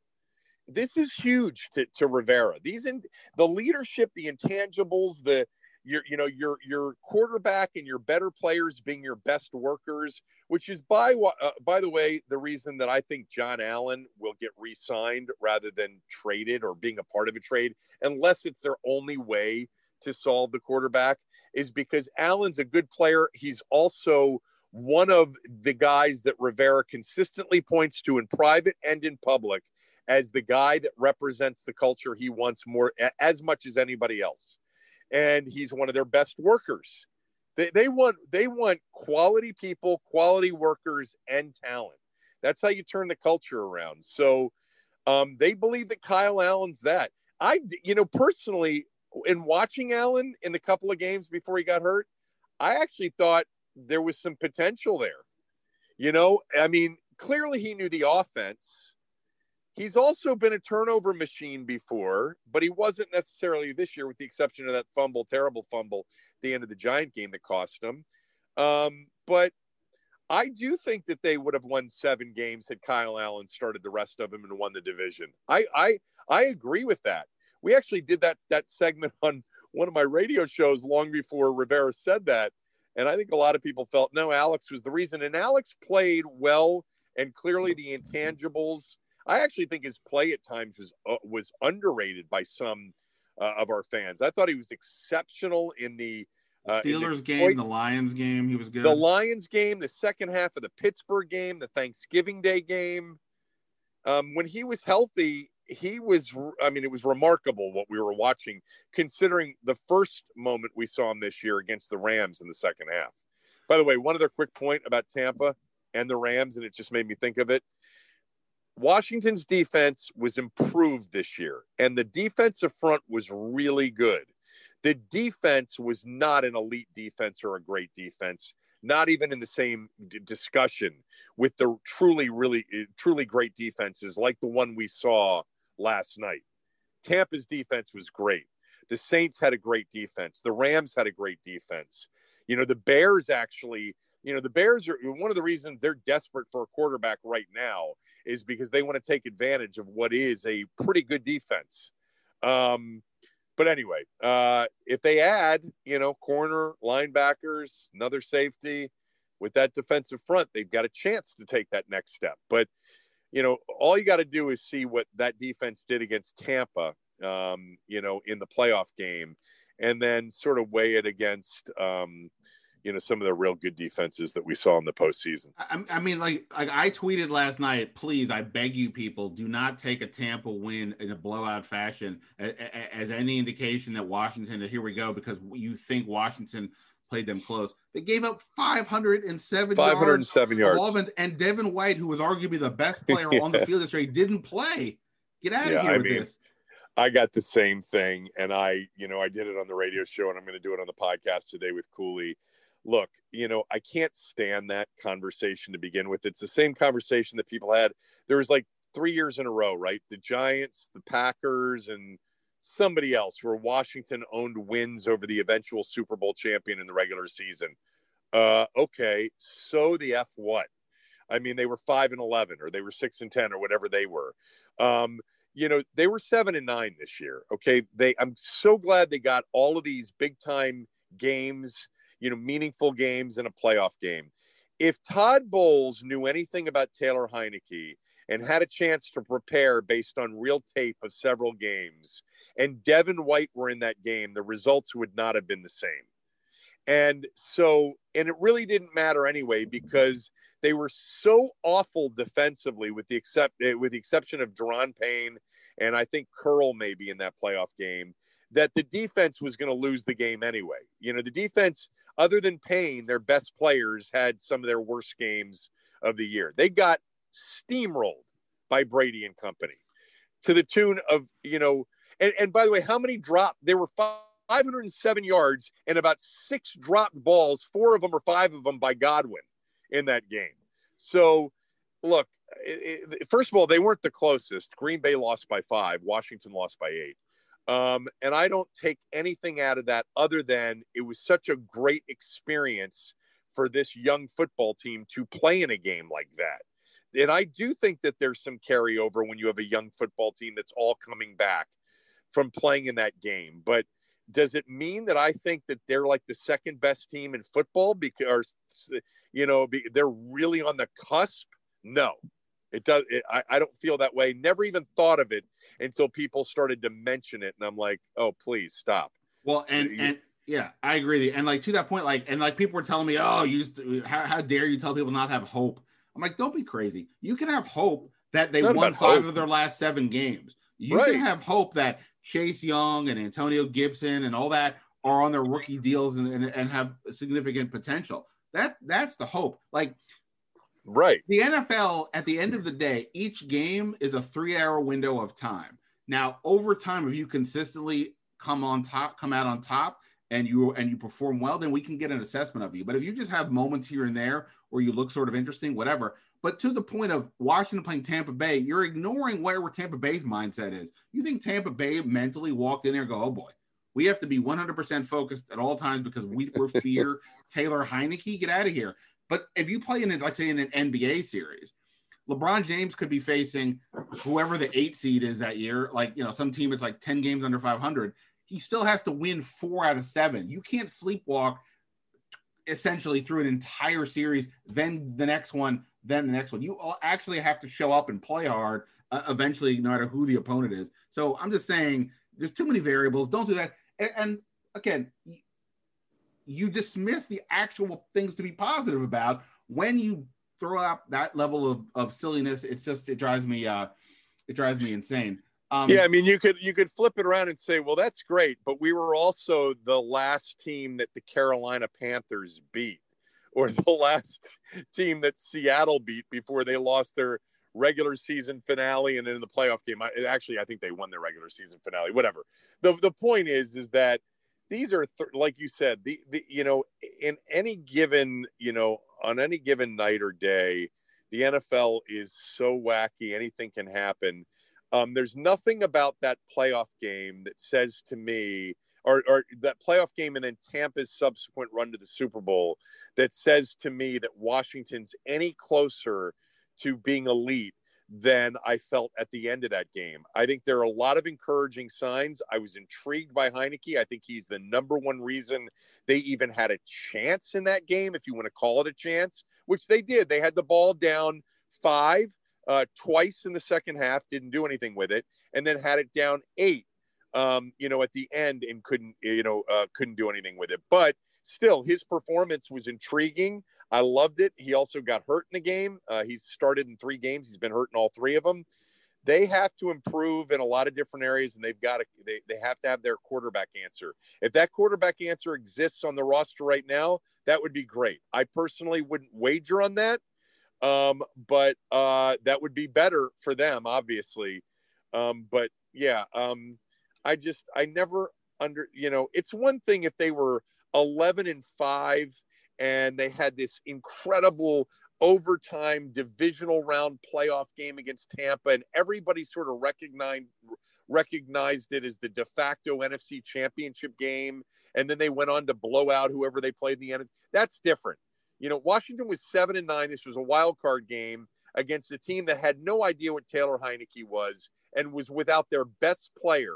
This is huge to, to Rivera. These in the leadership, the intangibles, the your you know your your quarterback and your better players being your best workers, which is by uh, by the way the reason that I think Jon Allen will get re-signed rather than traded or being a part of a trade, unless it's their only way to solve the quarterback, is because Allen's a good player. He's also one of the guys that Rivera consistently points to in private and in public as the guy that represents the culture he wants more as much as anybody else and he's one of their best workers. They, they want they want quality people, quality workers, and talent. That's how you turn the culture around. So um, they believe that Kyle Allen's that. I, you know, personally, in watching Allen in the couple of games before he got hurt, I actually thought there was some potential there. You know, I mean, clearly he knew the offense. He's also been a turnover machine before, but he wasn't necessarily this year, with the exception of that fumble, terrible fumble at the end of the Giant game that cost him. Um, but I do think that they would have won seven games had Kyle Allen started the rest of them and won the division. I I I agree with that. We actually did that that segment on one of my radio shows long before Rivera said that, and I think a lot of people felt no, Alex was the reason. And Alex played well, and clearly the intangibles I actually think his play at times was uh, was underrated by some uh, of our fans. I thought he was exceptional in the uh, Steelers the game, the Lions game. He was good. The Lions game, the second half of the Pittsburgh game, the Thanksgiving Day game. Um, when he was healthy, he was. I mean, it was remarkable what we were watching, considering the first moment we saw him this year against the Rams in the second half. By the way, one other quick point about Tampa and the Rams, and it just made me think of it. Washington's defense was improved this year, and the defensive front was really good. The defense was not an elite defense or a great defense, not even in the same d- discussion with the truly, really, eh, truly great defenses like the one we saw last night. Tampa's defense was great. The Saints had a great defense. The Rams had a great defense. You know, the Bears actually, you know, the Bears are one of the reasons they're desperate for a quarterback right now is because they want to take advantage of what is a pretty good defense. Um, but anyway, uh, if they add, you know, corner, linebackers, another safety with that defensive front, they've got a chance to take that next step. But, you know, all you got to do is see what that defense did against Tampa, um, you know, in the playoff game, and then sort of weigh it against, um, you know some of the real good defenses that we saw in the postseason. I, I mean, like, like I tweeted last night. Please, I beg you, people, do not take a Tampa win in a blowout fashion as, as any indication that Washington. Here we go, because you think Washington played them close. They gave up 507 507 yards, yards. And Devin White, who was arguably the best player yeah. on the field this year, didn't play. Get out yeah, of here I with mean, this. I got the same thing, and I, you know, I did it on the radio show, and I'm going to do it on the podcast today with Cooley look, you know, I can't stand that conversation to begin with. It's the same conversation that people had. There was like three years in a row, right? The Giants, the Packers, and somebody else where Washington owned wins over the eventual Super Bowl champion in the regular season. Uh, okay, so the F what? I mean, they were five and eleven, or they were six and ten, or whatever they were. Um, you know, they were seven and nine this year. Okay, they. I'm so glad they got all of these big time games you know, meaningful games in a playoff game. If Todd Bowles knew anything about Taylor Heinicke and had a chance to prepare based on real tape of several games, and Devin White were in that game, the results would not have been the same. And so, and it really didn't matter anyway because they were so awful defensively, with the except eh, with the exception of Da'Ron Payne and I think Curl maybe in that playoff game, that the defense was going to lose the game anyway. You know, the defense other than Payne, their best players had some of their worst games of the year. They got steamrolled by Brady and company to the tune of, you know, and, and by the way, how many dropped? There were 507 yards and about six dropped balls, four of them or five of them by Godwin in that game. So, look, it, it, first of all, they weren't the closest. Green Bay lost by five, Washington lost by eight. Um, and I don't take anything out of that other than it was such a great experience for this young football team to play in a game like that. And I do think that there's some carryover when you have a young football team that's all coming back from playing in that game. But does it mean that I think that they're like the second best team in football because, you know, they're really on the cusp? No, it does. It, I, I don't feel that way. Never even thought of it until people started to mention it, and I'm like, oh, please stop. Well, and and yeah, I agree. And like to that point, like and like people were telling me, oh, you just how, how dare you tell people not have hope? I'm like, don't be crazy. You can have hope that they won five hope. of their last seven games. You right. can have hope that Chase Young and Antonio Gibson and all that are on their rookie deals and, and, and have significant potential. That that's the hope. Like Right. The NFL, at the end of the day, each game is a three hour window of time. Now, over time, if you consistently come on top, come out on top, and you and you perform well, then we can get an assessment of you. But if you just have moments here and there or you look sort of interesting, whatever. But to the point of Washington playing Tampa Bay, you're ignoring where Tampa Bay's mindset is. You think Tampa Bay mentally walked in there and go, oh boy, we have to be 100% focused at all times because we, fear Taylor Heinicke. Get out of here. But if you play in like say in an NBA series, LeBron James could be facing whoever the eight seed is that year. Like, you know, some team it's like 10 games under 500. He still has to win four out of seven. You can't sleepwalk essentially through an entire series, then the next one, then the next one. You actually have to show up and play hard uh, eventually, no matter who the opponent is. So I'm just saying there's too many variables. Don't do that. and, and again, you dismiss the actual things to be positive about when you throw out that level of, of silliness. It's just it drives me uh it drives me insane. Um, yeah, I mean, you could you could flip it around and say, well, that's great, but we were also the last team that the Carolina Panthers beat, or the last team that Seattle beat before they lost their regular season finale and in the playoff game. I, actually, I think they won their regular season finale. Whatever. the The point is, is that these are th- like you said the, the you know in any given you know on any given night or day the nfl is so wacky anything can happen um, there's nothing about that playoff game that says to me or, or that playoff game and then tampa's subsequent run to the super bowl that says to me that washington's any closer to being elite than I felt at the end of that game. I think there are a lot of encouraging signs. I was intrigued by Heinicke. I think he's the number one reason they even had a chance in that game, if you want to call it a chance, which they did. They had the ball down five uh, twice in the second half, didn't do anything with it, and then had it down eight. Um, you know, at the end and couldn't, you know, uh, couldn't do anything with it. But still, his performance was intriguing. I loved it. He also got hurt in the game. Uh, he's started in three games. He's been hurt in all three of them. They have to improve in a lot of different areas, and they've got to they, they have to have their quarterback answer. If that quarterback answer exists on the roster right now, that would be great. I personally wouldn't wager on that, um, but uh, that would be better for them, obviously. Um, but yeah, um, I just I never under you know it's one thing if they were 11 and 5 and they had this incredible overtime divisional round playoff game against Tampa, and everybody sort of recognized recognized it as the de facto NFC championship game. And then they went on to blow out whoever they played in the end. That's different. You know, Washington was seven and nine. This was a wild card game against a team that had no idea what Taylor Heinicke was and was without their best player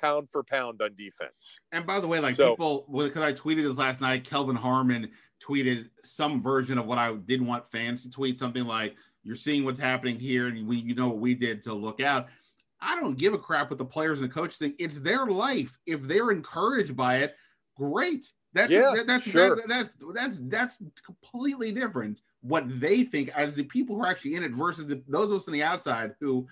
pound for pound on defense. And by the way, like so, people, because I tweeted this last night, Kelvin Harmon tweeted some version of what I didn't want fans to tweet, something like, "You're seeing what's happening here, and we, you know what we did to look out." I don't give a crap what the players and the coaches think. It's their life. If they're encouraged by it, great. That's yeah, that, that's sure. that, that's that's that's completely different. What they think as the people who are actually in it versus the, those of us on the outside who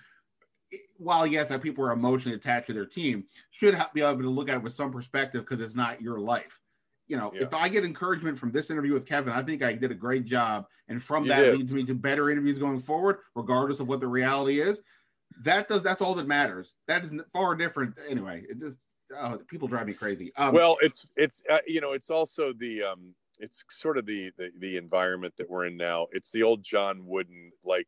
while yes, that people are emotionally attached to their team, should be able to look at it with some perspective because it's not your life. You know, yeah. if I get encouragement from this interview with Kevin, I think I did a great job, and from you that did. leads me to better interviews going forward, regardless of what the reality is. That does. That's all that matters. That is far different. Anyway, it just oh, people drive me crazy. Um, well, it's it's uh, you know it's also the um it's sort of the, the the environment that we're in now. It's the old John Wooden like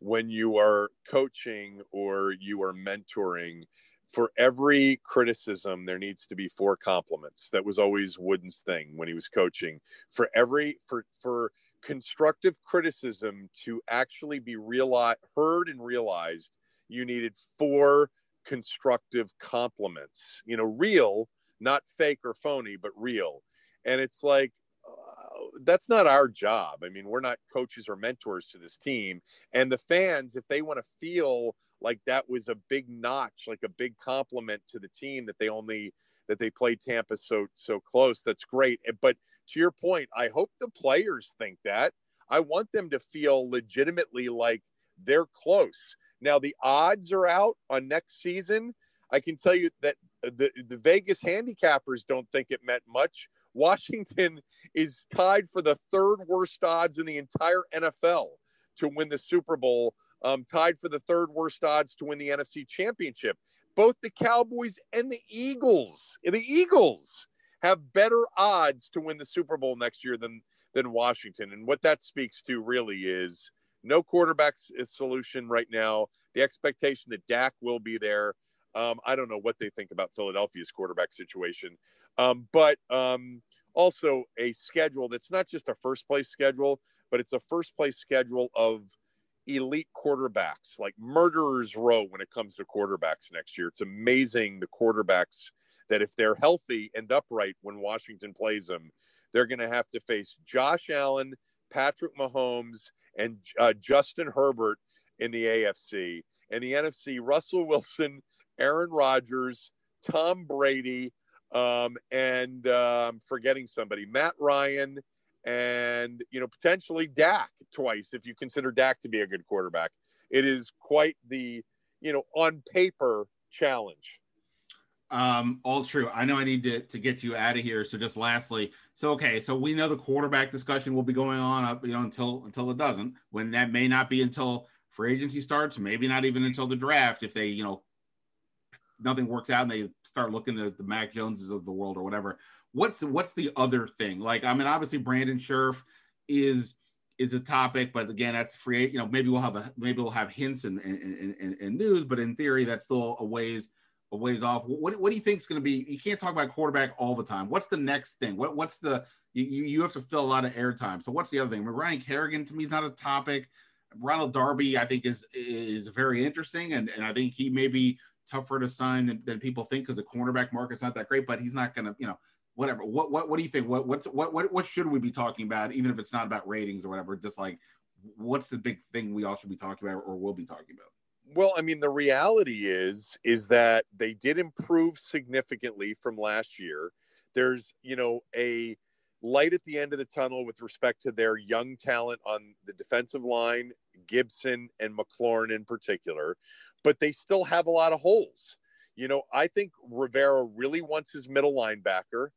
when you are coaching or you are mentoring for every criticism there needs to be four compliments that was always wooden's thing when he was coaching for every for for constructive criticism to actually be realized heard and realized you needed four constructive compliments you know real not fake or phony but real and it's like uh, that's not our job i mean we're not coaches or mentors to this team and the fans if they want to feel like that was a big notch, like a big compliment to the team that they only that they played Tampa so so close. That's great. But to your point, I hope the players think that. I want them to feel legitimately like they're close. Now the odds are out on next season. I can tell you that the the Vegas handicappers don't think it meant much. Washington is tied for the third worst odds in the entire NFL to win the Super Bowl um, tied for the third worst odds to win the NFC Championship. Both the Cowboys and the Eagles, the Eagles have better odds to win the Super Bowl next year than than Washington. And what that speaks to really is no quarterback solution right now. The expectation that Dak will be there. Um, I don't know what they think about Philadelphia's quarterback situation, um, but um, also a schedule that's not just a first place schedule, but it's a first place schedule of elite quarterbacks, like murderers row when it comes to quarterbacks next year. It's amazing the quarterbacks that if they're healthy and upright when Washington plays them, they're going to have to face Josh Allen, Patrick Mahomes, and uh, Justin Herbert in the AFC. And the NFC, Russell Wilson, Aaron Rodgers, Tom Brady, um, and um, forgetting somebody, Matt Ryan, and you know potentially Dak twice if you consider Dak to be a good quarterback. It is quite the you know on paper challenge. Um, all true. I know I need to, to get you out of here. So just lastly, so okay, so we know the quarterback discussion will be going on up, you know, until until it doesn't. When that may not be until free agency starts, maybe not even until the draft. If they, you know, nothing works out and they start looking at the Mac Joneses of the world or whatever what's what's the other thing? Like, I mean, obviously Brandon Scherff is is a topic, but again, that's free. You know, maybe we'll have a maybe we'll have hints and and, and, news, but in theory, that's still a ways a ways off. What what do you think is going to be? You can't talk about quarterback all the time. What's the next thing? What what's the you you have to fill a lot of airtime. So what's the other thing? I mean, Ryan Kerrigan to me is not a topic. Ronald Darby, I think, is is very interesting, and, and I think he may be tougher to sign than, than people think because the cornerback market's not that great. But he's not going to, you know, whatever. What what what do you think? What what's what what what should we be talking about, even if it's not about ratings or whatever? Just like what's the big thing we all should be talking about or will be talking about? Well, I mean, the reality is is that they did improve significantly from last year. There's, you know, a light at the end of the tunnel with respect to their young talent on the defensive line, Gibson and McLaurin in particular, but they still have a lot of holes. You know, I think Rivera really wants his middle linebacker.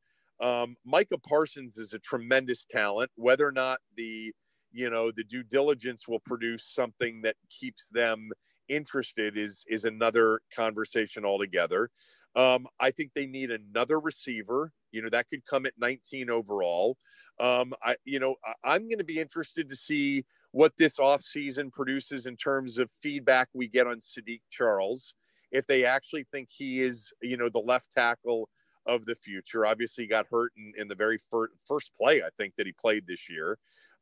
Um, Micah Parsons is a tremendous talent. Whether or not the you know the due diligence will produce something that keeps them interested is is another conversation altogether. Um, I think they need another receiver. You know that could come at 19 overall. Um, I you know I, I'm going to be interested to see what this offseason produces in terms of feedback we get on Saahdiq Charles. If they actually think he is, you know, the left tackle of the future. Obviously, he got hurt in, in the very fir- first play I think that he played this year.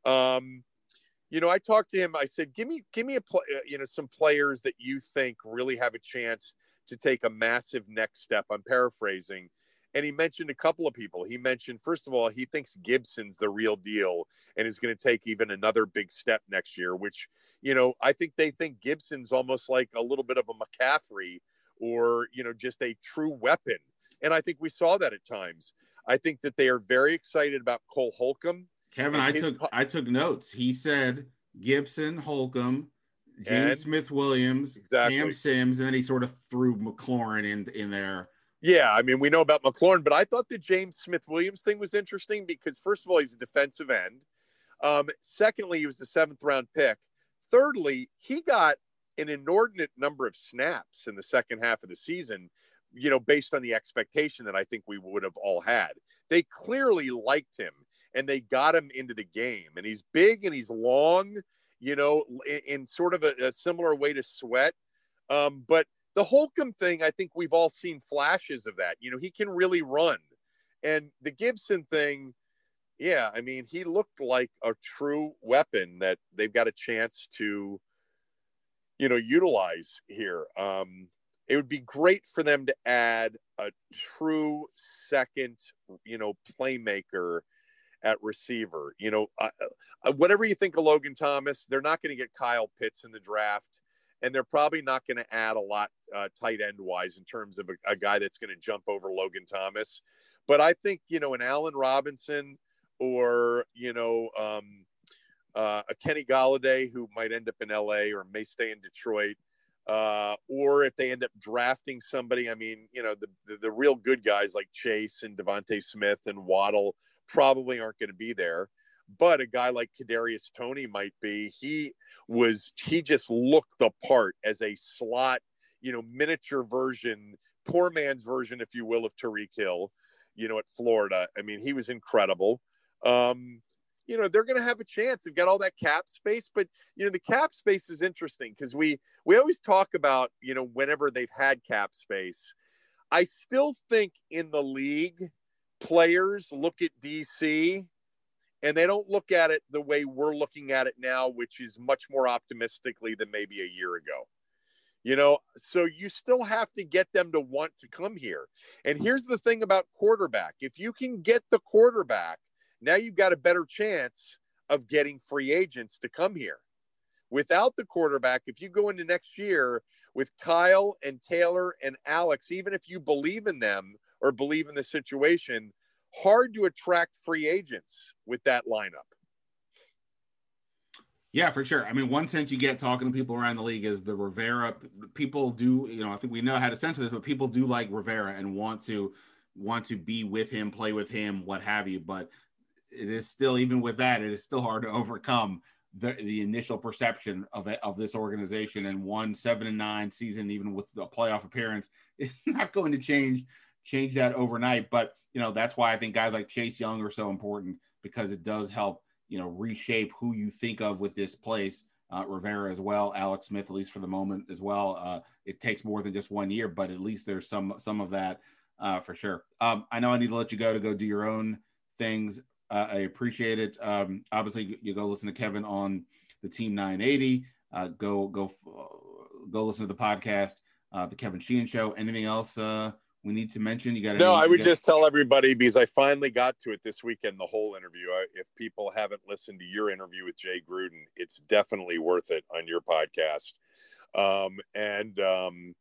Um, you know, I talked to him. I said, "Give me, give me a, play, uh, you know, some players that you think really have a chance to take a massive next step." I'm paraphrasing, and he mentioned a couple of people. He mentioned, first of all, he thinks Gibson's the real deal and is going to take even another big step next year. Which, you know, I think they think Gibson's almost like a little bit of a McCaffrey, or you know, just a true weapon and I think we saw that at times. I think that they are very excited about Cole Holcomb. Kevin, I took I took notes. He said Gibson, Holcomb, James Smith Williams, exactly. Cam Sims, and then he sort of threw McLaurin in in there. Yeah, I mean, we know about McLaurin, but I thought the James Smith Williams thing was interesting because first of all, he's a defensive end. Um, secondly, he was the seventh round pick. Thirdly, he got an inordinate number of snaps in the second half of the season you know, based on the expectation that I think we would have all had. They clearly liked him and they got him into the game. And he's big and he's long, you know, in, in sort of a, a, similar way to Sweat. Um, but the Holcomb thing, I think we've all seen flashes of that. You know, he can really run. And the Gibson thing, yeah, I mean, he looked like a true weapon that they've got a chance to, you know, utilize here. Um, it would be great for them to add a true second, you know, playmaker at receiver. You know, whatever you think of Logan Thomas, they're not going to get Kyle Pitts in the draft, and they're probably not going to add a lot uh, tight end wise in terms of a, a guy that's going to jump over Logan Thomas. But I think you know an Allen Robinson or you know um, uh, a Kenny Golladay who might end up in L.A. or may stay in Detroit. Uh, or if they end up drafting somebody, I mean, you know, the, the, the real good guys like Chase and DeVonta Smith and Waddle probably aren't going to be there. But a guy like Kadarius Toney might be. He was he just looked the part as a slot, you know, miniature version, poor man's version, if you will, of Tyreek Hill, you know, at Florida. I mean, he was incredible. Um, you know they're going to have a chance they've got all that cap space but you know the cap space is interesting because we we always talk about you know whenever they've had cap space i still think in the league players look at dc and they don't look at it the way we're looking at it now which is much more optimistically than maybe a year ago. You know so you still have to get them to want to come here. And here's the thing about quarterback. If you can get the quarterback now you've got a better chance of getting free agents to come here. Without the quarterback, if you go into next year with Kyle and Taylor and Alex, even if you believe in them or believe in the situation, hard to attract free agents with that lineup. Yeah, for sure. I mean, one sense you get talking to people around the league is the Rivera. People do, you know, I think we know how to sense this, but people do like Rivera and want to want to be with him, play with him, what have you. But it is still even with that, it is still hard to overcome the, the initial perception of of this organization. And one seven and nine season, even with a playoff appearance, is not going to change change that overnight. But you know that's why I think guys like Chase Young are so important because it does help you know reshape who you think of with this place. Uh, Rivera as well, Alex Smith at least for the moment as well. Uh, it takes more than just one year, but at least there's some some of that uh, for sure. Um, I know I need to let you go to go do your own things. Uh, I appreciate it. Um, obviously, you go listen to Kevin on the Team 980. Uh, go go go listen to the podcast, uh, the Kevin Sheehan Show. Anything else uh, we need to mention? You got no. I would just tell everybody because I finally got to it this weekend. The whole interview. I, if people haven't listened to your interview with Jay Gruden, it's definitely worth it on your podcast. Um, and um,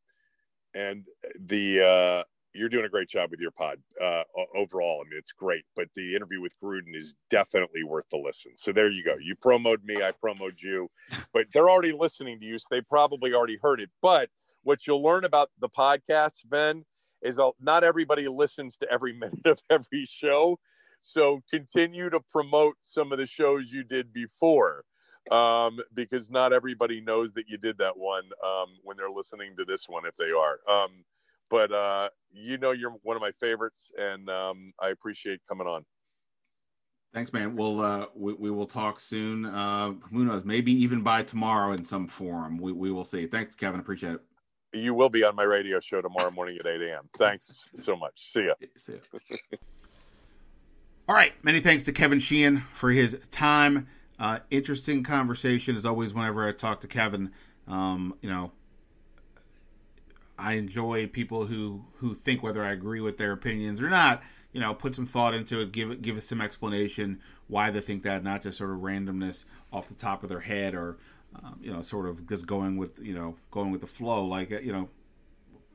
and the uh, you're doing a great job with your pod uh, overall. I mean, it's great, but the interview with Gruden is definitely worth the listen. So there you go. You promoted me, I promoted you, but they're already listening to you, so they probably already heard it. But what you'll learn about the podcast, Ben, is not everybody listens to every minute of every show. So continue to promote some of the shows you did before um, because not everybody knows that you did that one um, when they're listening to this one, if they are. Um, but uh, you know you're one of my favorites, and um, I appreciate coming on. Thanks, man. We'll uh, we, we will talk soon. Uh, who knows? Maybe even by tomorrow in some form. We we will see. Thanks, Kevin. Appreciate it. You will be on my radio show tomorrow morning at 8 a.m. Thanks so much. See ya. See ya. All right. Many thanks to Kevin Sheehan for his time. Uh, interesting conversation as always. Whenever I talk to Kevin, um, you know, I enjoy people who who think whether I agree with their opinions or not. You know, put some thought into it, give give us some explanation why they think that, not just sort of randomness off the top of their head or um, you know, sort of just going with you know going with the flow. Like you know,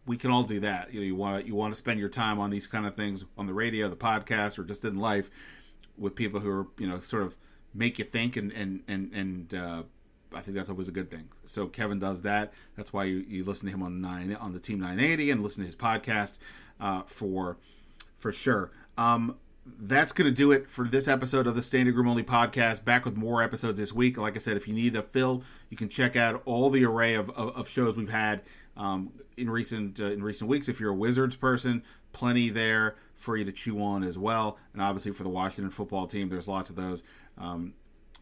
we can all do that. You know, you want you want to spend your time on these kind of things on the radio, the podcast, or just in life with people who are you know sort of make you think and and and and uh, I think that's always a good thing. So Kevin does that. That's why you, you listen to him on nine on the Team 980 and listen to his podcast uh, for for sure. Um, that's going to do it for this episode of the Standig Room Only podcast. Back with more episodes this week. Like I said, if you need a fill, you can check out all the array of, of, of shows we've had um, in recent uh, in recent weeks. If you're a Wizards person, plenty there for you to chew on as well. And obviously for the Washington football team, there's lots of those um,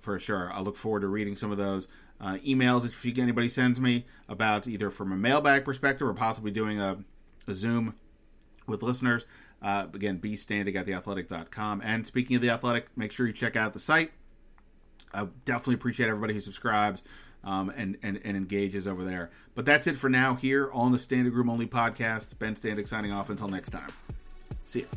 for sure. I look forward to reading some of those. Uh, emails if you, anybody sends me about either from a mailbag perspective or possibly doing a, a Zoom with listeners. Uh, again, be standing at theathletic.com. And speaking of the athletic, make sure you check out the site. I definitely appreciate everybody who subscribes um, and, and, and engages over there. But that's it for now here on the Standig Room Only podcast. Ben Standig signing off until next time. See you.